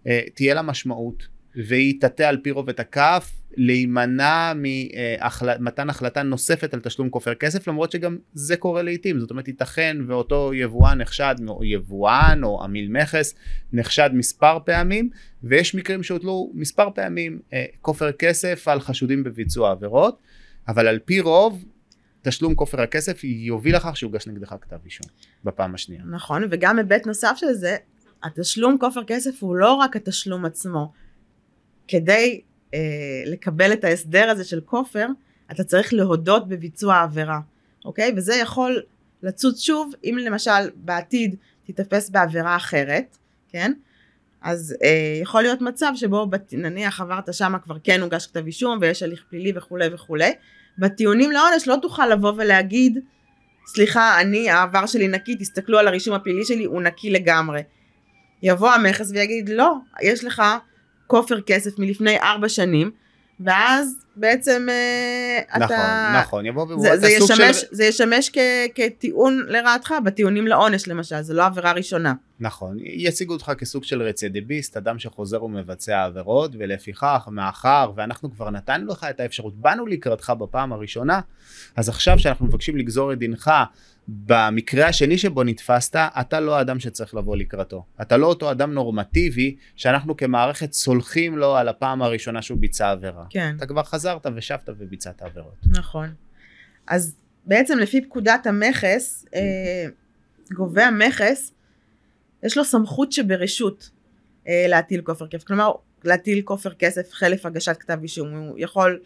אה, תהיה לה משמעות, והיא תטה על פי רוב את הכף להימנע ממתן החלטה נוספת על תשלום כופר כסף, למרות שגם זה קורה לעיתים. זאת אומרת, ייתכן ואותו יבואן נחשד, או יבואן או עמיל מכס, נחשד מספר פעמים, ויש מקרים שהוטלו מספר פעמים אה, כופר כסף על חשודים בביצוע עבירות, אבל על פי רוב, תשלום כופר הכסף יוביל לכך שיוגש נגדך כתב אישום בפעם השנייה. נכון, וגם היבט נוסף של זה, התשלום כופר כסף הוא לא רק התשלום עצמו. כדי אה, לקבל את ההסדר הזה של כופר, אתה צריך להודות בביצוע העבירה, אוקיי? וזה יכול לצוץ שוב, אם למשל בעתיד תיתפס בעבירה אחרת, כן? אז אה, יכול להיות מצב שבו בת, נניח עברת שמה כבר כן הוגש כתב אישום ויש הליך פלילי וכולי וכולי. בטיעונים לעונש לא תוכל לבוא ולהגיד סליחה אני העבר שלי נקי תסתכלו על הרישום הפלילי שלי הוא נקי לגמרי. יבוא המכס ויגיד לא יש לך כופר כסף מלפני ארבע שנים ואז בעצם נכון, אתה... נכון, יבוא ויבוא, זה, זה, ישמש, של... זה ישמש כ, כטיעון לרעתך בטיעונים לעונש למשל, זה לא עבירה ראשונה. נכון, יציגו אותך כסוג של רצידיביסט, אדם שחוזר ומבצע עבירות, ולפיכך, מאחר ואנחנו כבר נתנו לך את האפשרות, באנו לקראתך בפעם הראשונה, אז עכשיו שאנחנו מבקשים לגזור את דינך במקרה השני שבו נתפסת, אתה לא האדם שצריך לבוא לקראתו. אתה לא אותו אדם נורמטיבי שאנחנו כמערכת סולחים לו על הפעם הראשונה שהוא ביצע עבירה. כן, אתה כבר חזרת ושבת וביצעת עבירות. נכון. אז בעצם לפי פקודת המכס, אה, גובה המכס, יש לו סמכות שברשות אה, להטיל כופר כסף. כלומר, להטיל כופר כסף חלף הגשת כתב אישום. הוא יכול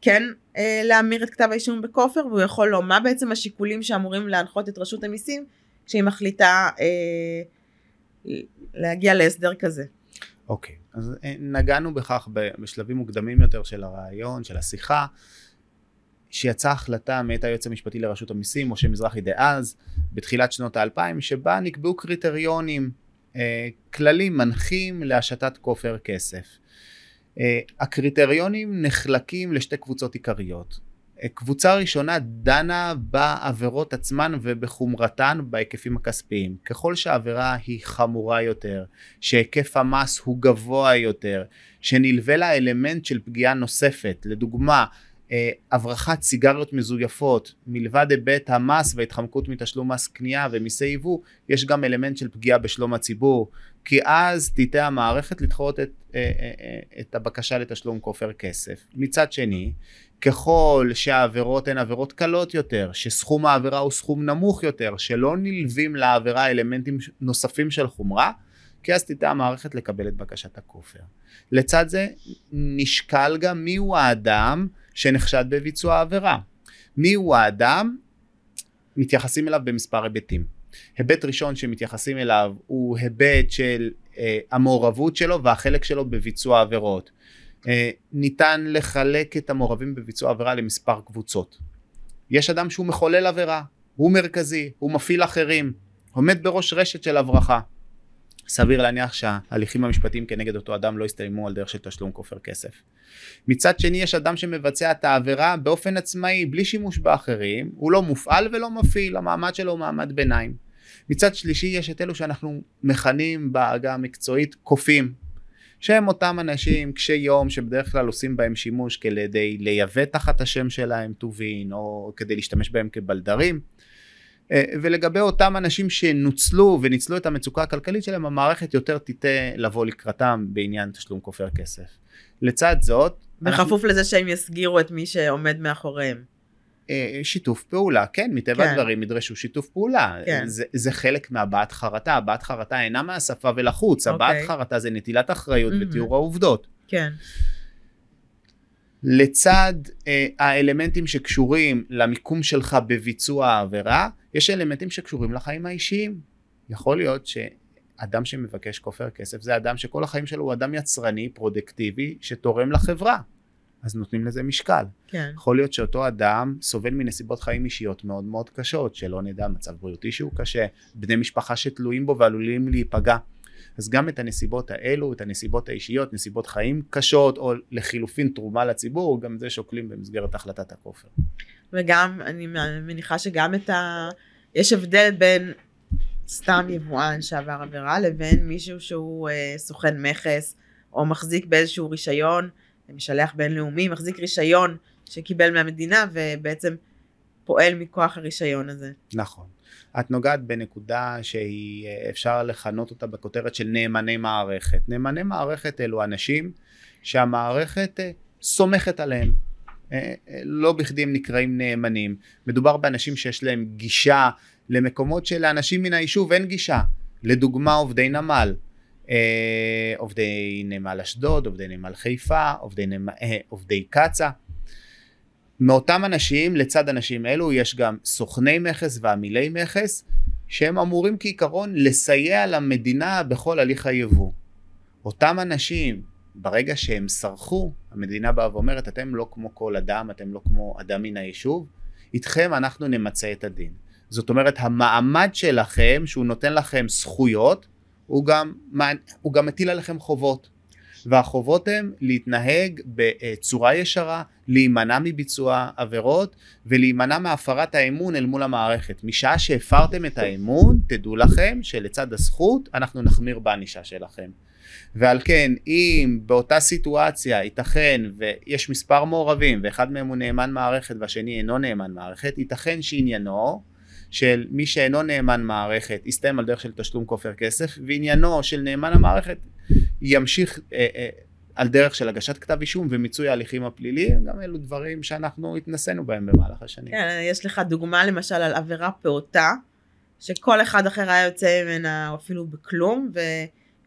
כן אה, להמיר את כתב האישום בכופר, והוא יכול לא. מה בעצם השיקולים שאמורים להנחות את רשות המיסים כשהיא מחליטה אה, להגיע להסדר כזה? אוקיי, אז אה, נגענו בכך בשלבים מוקדמים יותר של הרעיון, של השיחה, שיצאה החלטה מאת היועץ המשפטי לרשות המיסים, משה מזרחי דאז, בתחילת שנות האלפיים, שבה נקבעו קריטריונים, אה, כללים מנחים להשתת כופר כסף. אה, הקריטריונים נחלקים לשתי קבוצות עיקריות. קבוצה ראשונה דנה בעבירות עצמן ובחומרתן בהיקפים הכספיים. ככל שהעבירה היא חמורה יותר, שהיקף המס הוא גבוה יותר, שנלווה לה אלמנט של פגיעה נוספת, לדוגמה הברחת סיגריות מזויפות, מלבד היבט המס וההתחמקות מתשלום מס קנייה ומיסי יבוא, יש גם אלמנט של פגיעה בשלום הציבור, כי אז תיטה המערכת לדחות את, אה, אה, אה, את הבקשה לתשלום כופר כסף. מצד שני, ככל שהעבירות הן עבירות קלות יותר, שסכום העבירה הוא סכום נמוך יותר, שלא נלווים לעבירה אלמנטים נוספים של חומרה, כי אז תדע המערכת לקבל את בקשת הכופר. לצד זה נשקל גם מיהו האדם שנחשד בביצוע העבירה. מיהו האדם? מתייחסים אליו במספר היבטים. היבט ראשון שמתייחסים אליו הוא היבט של אה, המעורבות שלו והחלק שלו בביצוע עבירות. אה, ניתן לחלק את המעורבים בביצוע עבירה למספר קבוצות. יש אדם שהוא מחולל עבירה, הוא מרכזי, הוא מפעיל אחרים, עומד בראש רשת של הברחה. סביר להניח שההליכים המשפטיים כנגד אותו אדם לא יסתיימו על דרך של תשלום כופר כסף. מצד שני יש אדם שמבצע את העבירה באופן עצמאי בלי שימוש באחרים, הוא לא מופעל ולא מפעיל, המעמד שלו הוא מעמד ביניים. מצד שלישי יש את אלו שאנחנו מכנים בעגה המקצועית קופים, שהם אותם אנשים קשי יום שבדרך כלל עושים בהם שימוש כדי לייבא תחת השם שלהם טובין או כדי להשתמש בהם כבלדרים. אה, ולגבי אותם אנשים שנוצלו וניצלו את המצוקה הכלכלית שלהם המערכת יותר תיטה לבוא לקראתם בעניין תשלום כופר כסף. לצד זאת בכפוף לזה שהם יסגירו את מי שעומד מאחוריהם. אה, שיתוף פעולה כן מטבע כן. הדברים ידרשו שיתוף פעולה כן. זה, זה חלק מהבעת חרטה הבעת חרטה אינה מהשפה ולחוץ הבעת אוקיי. חרטה זה נטילת אחריות מהמם. ותיאור העובדות כן, לצד אה, האלמנטים שקשורים למיקום שלך בביצוע העבירה, יש אלמנטים שקשורים לחיים האישיים. יכול להיות שאדם שמבקש כופר כסף זה אדם שכל החיים שלו הוא אדם יצרני, פרודקטיבי, שתורם לחברה. אז נותנים לזה משקל. כן, יכול להיות שאותו אדם סובל מנסיבות חיים אישיות מאוד מאוד קשות, שלא נדע מצב בריאותי שהוא קשה, בני משפחה שתלויים בו ועלולים להיפגע. אז גם את הנסיבות האלו, את הנסיבות האישיות, נסיבות חיים קשות, או לחילופין תרומה לציבור, גם זה שוקלים במסגרת החלטת הכופר. וגם אני מניחה שגם את ה... יש הבדל בין סתם יבואן שעבר עבירה לבין מישהו שהוא אה, סוכן מכס או מחזיק באיזשהו רישיון, משלח בינלאומי, מחזיק רישיון שקיבל מהמדינה ובעצם פועל מכוח הרישיון הזה. נכון. את נוגעת בנקודה שהיא אה, אפשר לכנות אותה בכותרת של נאמני מערכת. נאמני מערכת אלו אנשים שהמערכת אה, סומכת עליהם. אה, לא בכדי הם נקראים נאמנים. מדובר באנשים שיש להם גישה למקומות שלאנשים מן היישוב אין גישה. לדוגמה עובדי נמל. עובדי נמל אשדוד, עובדי נמל חיפה, עובדי, נמל, עובדי קצ"א. מאותם אנשים, לצד אנשים אלו, יש גם סוכני מכס ועמילי מכס, שהם אמורים כעיקרון לסייע למדינה בכל הליך היבוא. אותם אנשים, ברגע שהם סרחו, המדינה באה ואומרת, אתם לא כמו כל אדם, אתם לא כמו אדם מן היישוב, איתכם אנחנו נמצה את הדין. זאת אומרת, המעמד שלכם, שהוא נותן לכם זכויות, הוא גם, הוא גם מטיל עליכם חובות. והחובות הן להתנהג בצורה ישרה, להימנע מביצוע עבירות ולהימנע מהפרת האמון אל מול המערכת. משעה שהפרתם את האמון, תדעו לכם שלצד הזכות אנחנו נחמיר בענישה שלכם. ועל כן אם באותה סיטואציה ייתכן ויש מספר מעורבים ואחד מהם הוא נאמן מערכת והשני אינו נאמן מערכת ייתכן שעניינו של מי שאינו נאמן מערכת יסתיים על דרך של תשלום כופר כסף ועניינו של נאמן המערכת ימשיך אה, אה, על דרך של הגשת כתב אישום ומיצוי ההליכים הפליליים גם אלו דברים שאנחנו התנסינו בהם במהלך השנים. כן, יש לך דוגמה למשל על עבירה פעוטה שכל אחד אחר היה יוצא ממנה אפילו בכלום ו...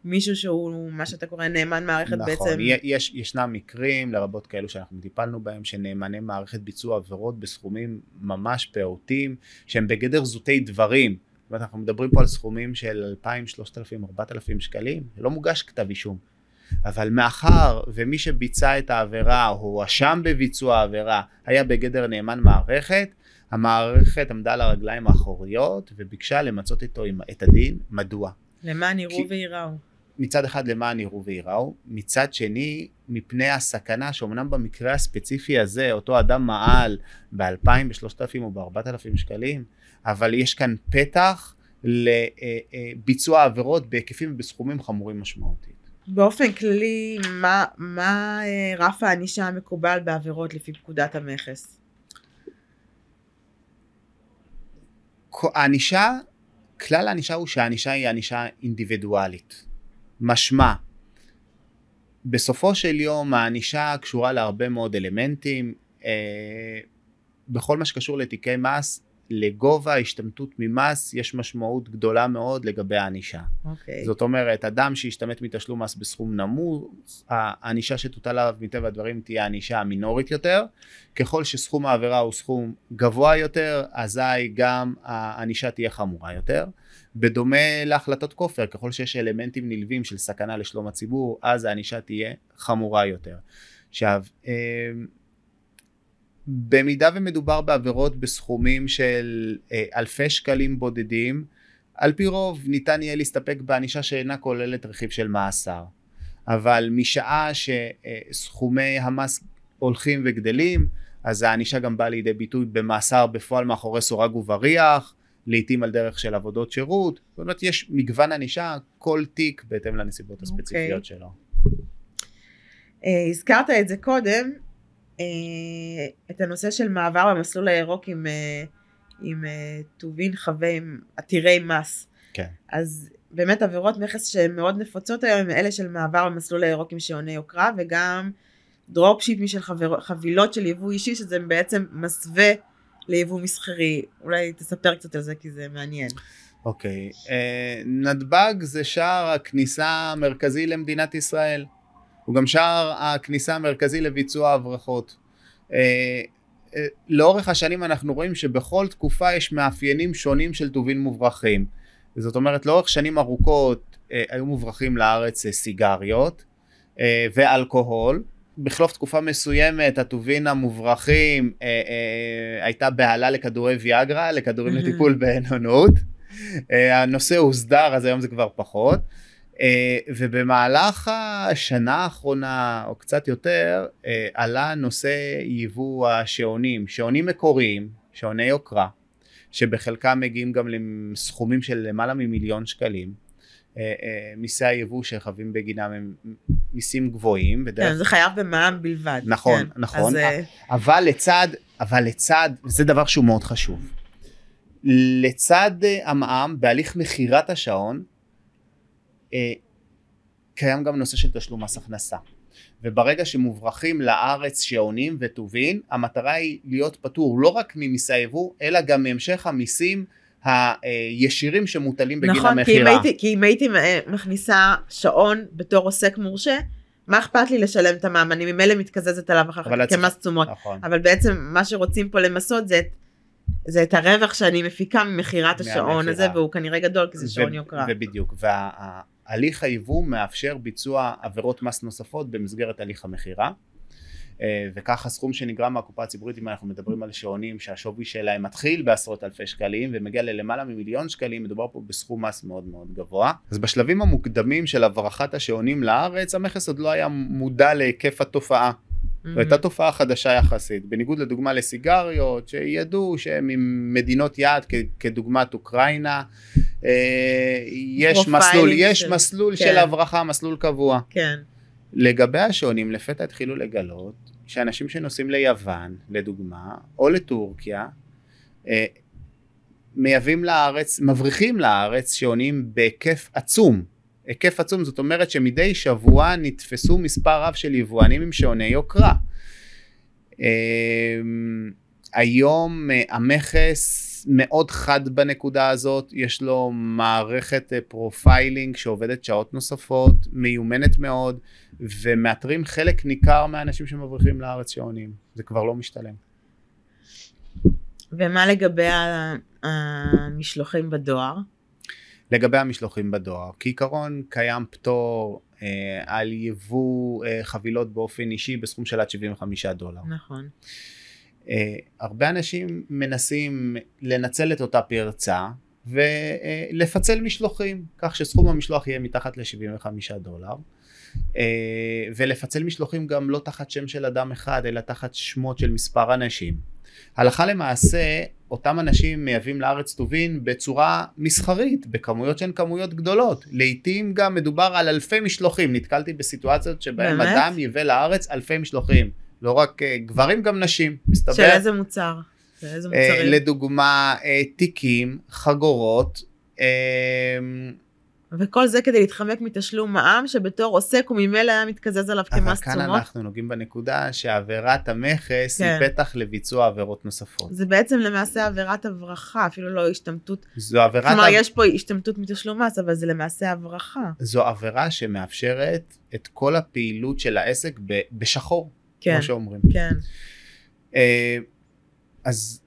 מישהו שהוא מה שאתה קורא נאמן מערכת נכון, בעצם. נכון, יש, ישנם מקרים לרבות כאלו שאנחנו טיפלנו בהם שנאמני מערכת ביצוע עבירות בסכומים ממש פעוטים שהם בגדר זוטי דברים. זאת אומרת אנחנו מדברים פה על סכומים של 2,000, 3,000, 4,000 שקלים, לא מוגש כתב אישום. אבל מאחר ומי שביצע את העבירה או הואשם בביצוע העבירה היה בגדר נאמן מערכת, המערכת עמדה על הרגליים האחוריות וביקשה למצות איתו את הדין. מדוע? למען יראו וייראו. מצד אחד למען יראו וייראו, מצד שני מפני הסכנה שאומנם במקרה הספציפי הזה אותו אדם מעל ב-2,000, ב-3,000 או ב-4,000 שקלים, אבל יש כאן פתח לביצוע עבירות בהיקפים ובסכומים חמורים משמעותית. באופן כללי, מה, מה אה, רף הענישה המקובל בעבירות לפי פקודת המכס? הענישה, כלל הענישה הוא שהענישה היא ענישה אינדיבידואלית. משמע, בסופו של יום הענישה קשורה להרבה מאוד אלמנטים, אה, בכל מה שקשור לתיקי מס, לגובה ההשתמטות ממס יש משמעות גדולה מאוד לגבי הענישה. Okay. אוקיי. זאת אומרת, אדם שהשתמט מתשלום מס בסכום נמוך, הענישה שתוטל עליו מטבע הדברים תהיה הענישה המינורית יותר. ככל שסכום העבירה הוא סכום גבוה יותר, אזי גם הענישה תהיה חמורה יותר. בדומה להחלטות כופר, ככל שיש אלמנטים נלווים של סכנה לשלום הציבור, אז הענישה תהיה חמורה יותר. עכשיו, אמ, במידה ומדובר בעבירות בסכומים של אה, אלפי שקלים בודדים, על פי רוב ניתן יהיה להסתפק בענישה שאינה כוללת רכיב של מאסר. אבל משעה שסכומי המס הולכים וגדלים, אז הענישה גם באה לידי ביטוי במאסר בפועל מאחורי סורג ובריח, לעיתים על דרך של עבודות שירות, זאת אומרת יש מגוון ענישה, כל תיק בהתאם לנסיבות אוקיי. הספציפיות okay. שלו. Uh, הזכרת את זה קודם, את הנושא של מעבר במסלול הירוק עם, uh, עם טובין חבי עתירי מס. כן. אז באמת עבירות מכס שהן מאוד נפוצות היום הם אלה של מעבר במסלול הירוק עם שעוני יוקרה וגם דרופשיפים של חבר, חבילות של יבוא אישי שזה בעצם מסווה ליבוא מסחרי. אולי תספר קצת על זה כי זה מעניין. אוקיי, okay. uh, נתב"ג זה שער הכניסה המרכזי למדינת ישראל. הוא גם שער הכניסה המרכזי לביצוע הברחות. Uh, uh, לאורך השנים אנחנו רואים שבכל תקופה יש מאפיינים שונים של טובין מוברחים. זאת אומרת לאורך שנים ארוכות uh, היו מוברחים לארץ סיגריות ואלכוהול בחלוף תקופה מסוימת הטובין המוברחים אה, אה, הייתה בהלה לכדורי ויאגרה, לכדורים לטיפול בעינונות. אה, הנושא הוסדר אז היום זה כבר פחות. אה, ובמהלך השנה האחרונה או קצת יותר אה, עלה נושא יבוא השעונים, שעונים מקוריים, שעוני יוקרה, שבחלקם מגיעים גם לסכומים של למעלה ממיליון שקלים. אה, מיסי היבוא שחווים בגינם הם מיסים גבוהים. בדרך... כן, זה חייב במע"מ בלבד. נכון, כן. נכון. אז, אבל לצד, אבל לצד, וזה דבר שהוא מאוד חשוב. לצד המע"מ, בהליך מכירת השעון, קיים גם נושא של תשלום מס הכנסה. וברגע שמוברחים לארץ שעונים וטובין, המטרה היא להיות פטור לא רק ממיסי היבוא, אלא גם מהמשך המיסים הישירים שמוטלים בגין נכון, המכירה. נכון, כי אם הייתי מכניסה שעון בתור עוסק מורשה, מה אכפת לי לשלם את המע"מ? אני ממילא מתקזזת עליו אחר כך כמס תשומות. נכון. אבל בעצם מה שרוצים פה למסות זה את זה את הרווח שאני מפיקה ממכירת השעון. הזה, והוא כנראה גדול, כי זה שעון יוקרה. ובדיוק, וההליך היבוא מאפשר ביצוע עבירות מס נוספות במסגרת הליך המכירה. אה, וכך הסכום שנגרם מהקופה הציבורית אם אנחנו מדברים על שעונים שהשווי שלהם מתחיל בעשרות אלפי שקלים ומגיע ללמעלה ממיליון שקלים מדובר פה בסכום מס מאוד מאוד גבוה אז בשלבים המוקדמים של הברחת השעונים לארץ המכס עוד לא היה מודע להיקף התופעה זו הייתה תופעה חדשה יחסית, בניגוד לדוגמה לסיגריות שידעו שהם ממדינות יעד כ- כדוגמת אוקראינה, אה, יש מסלול, יש מסלול כן. של הברחה, מסלול קבוע. כן. לגבי השעונים לפתע התחילו לגלות שאנשים שנוסעים ליוון לדוגמה או לטורקיה אה, מייבאים לארץ, מבריחים לארץ שעונים בהיקף עצום. היקף עצום זאת אומרת שמדי שבוע נתפסו מספר רב של יבואנים עם שעוני יוקרה. אה, היום אה, המכס מאוד חד בנקודה הזאת, יש לו מערכת אה, profiling שעובדת שעות נוספות, מיומנת מאוד, ומאתרים חלק ניכר מהאנשים שמבריחים לארץ שעונים. זה כבר לא משתלם. ומה לגבי המשלוחים בדואר? לגבי המשלוחים בדואר, כעיקרון קיים פטור אה, על יבוא אה, חבילות באופן אישי בסכום של עד 75 דולר. נכון. אה, הרבה אנשים מנסים לנצל את אותה פרצה ולפצל משלוחים, כך שסכום המשלוח יהיה מתחת ל-75 דולר. אה, ולפצל משלוחים גם לא תחת שם של אדם אחד, אלא תחת שמות של מספר אנשים. הלכה למעשה, אותם אנשים מייבאים לארץ טובין בצורה מסחרית, בכמויות שהן כמויות גדולות. לעתים גם מדובר על אלפי משלוחים. נתקלתי בסיטואציות שבהם באמת? אדם ייבא לארץ אלפי משלוחים. לא רק אה, גברים, גם נשים. מסתבר. של איזה מוצר? של איזה אה, מוצרים? לדוגמה, אה, תיקים, חגורות, וכל זה כדי להתחמק מתשלום מע"מ, שבתור עוסק הוא ממילא היה מתקזז עליו אבל כמס כאן תשומות. אנחנו נוגעים בנקודה שעבירת המכס כן. היא פתח לביצוע עבירות נוספות. זה בעצם למעשה עבירת הברחה, אפילו לא השתמטות. זו עבירת... כלומר, עב- יש פה השתמטות מתשלום מס, אבל זה למעשה הברחה. זו עבירה שמאפשרת את כל הפעילות של העסק ב- בשחור, כן, כמו שאומרים. כן. אה, אז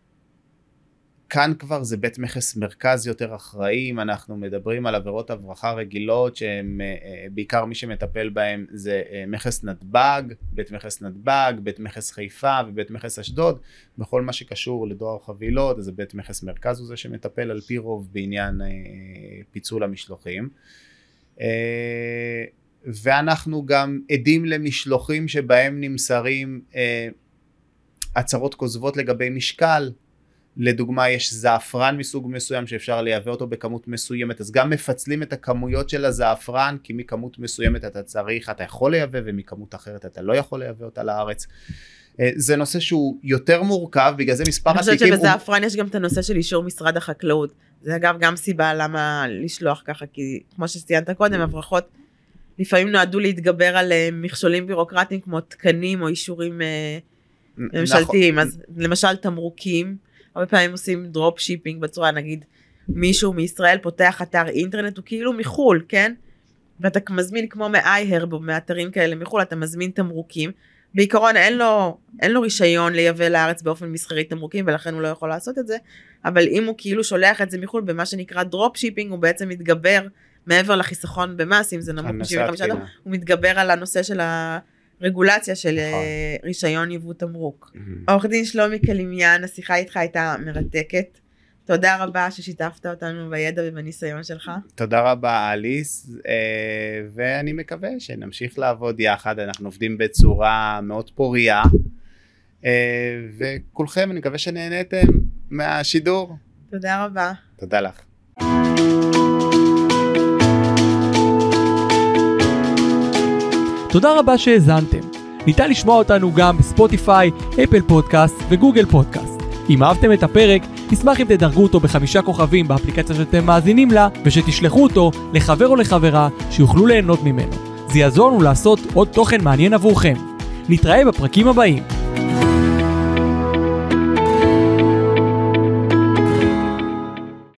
כאן כבר זה בית מכס מרכז יותר אחראי, אם אנחנו מדברים על עבירות הברחה רגילות שהם אה, אה, בעיקר מי שמטפל בהם זה אה, מכס נתב"ג, בית מכס נתב"ג, בית מכס חיפה ובית מכס אשדוד, בכל מה שקשור לדואר חבילות, אז בית מכס מרכז הוא זה שמטפל על פי רוב בעניין פיצול המשלוחים. ואנחנו גם עדים למשלוחים שבהם נמסרים הצהרות כוזבות לגבי משקל. לדוגמה יש זעפרן מסוג מסוים שאפשר לייבא אותו בכמות מסוימת אז גם מפצלים את הכמויות של הזעפרן כי מכמות מסוימת אתה צריך אתה יכול לייבא ומכמות אחרת אתה לא יכול לייבא אותה לארץ. אה, זה נושא שהוא יותר מורכב בגלל זה מספר אני חושבת התיקים הוא שבזעפרן יש גם את הנושא של אישור משרד החקלאות. זה אגב גם סיבה למה לשלוח ככה, כי כמו שציינת קודם, הברחות לפעמים נועדו להתגבר על אה, מכשולים בירוקרטיים כמו תקנים או אישורים אה, נכון. ממשלתיים. אז למשל תמרוקים, הרבה פעמים עושים drop shipping בצורה, נגיד מישהו מישראל פותח אתר אינטרנט, הוא כאילו מחו"ל, כן? ואתה מזמין כמו מ-iHerb או מאתרים כאלה מחו"ל, אתה מזמין תמרוקים. בעיקרון אין לו, אין לו רישיון לייבא לארץ באופן מסחרי תמרוקים ולכן הוא לא יכול לעשות את זה, אבל אם הוא כאילו שולח את זה מחו"ל במה שנקרא drop shipping, הוא בעצם מתגבר מעבר לחיסכון במס, אם זה נמוך הנושא מ-75 התקינה. דולר, הוא מתגבר על הנושא של הרגולציה של נכון. אה, רישיון יבוא תמרוק. עורך דין שלומי קלימיאן, השיחה איתך הייתה מרתקת. תודה רבה ששיתפת אותנו בידע ובניסיון שלך. תודה רבה אליס אה, ואני מקווה שנמשיך לעבוד יחד אנחנו עובדים בצורה מאוד פורייה אה, וכולכם אני מקווה שנהניתם מהשידור תודה רבה. תודה לך. תודה רבה שהאזנתם. ניתן לשמוע אותנו גם בספוטיפיי, אפל פודקאסט וגוגל פודקאסט. אם אהבתם את הפרק, נשמח אם תדרגו אותו בחמישה כוכבים באפליקציה שאתם מאזינים לה, ושתשלחו אותו לחבר או לחברה שיוכלו ליהנות ממנו. זה יעזור לנו לעשות עוד תוכן מעניין עבורכם. נתראה בפרקים הבאים.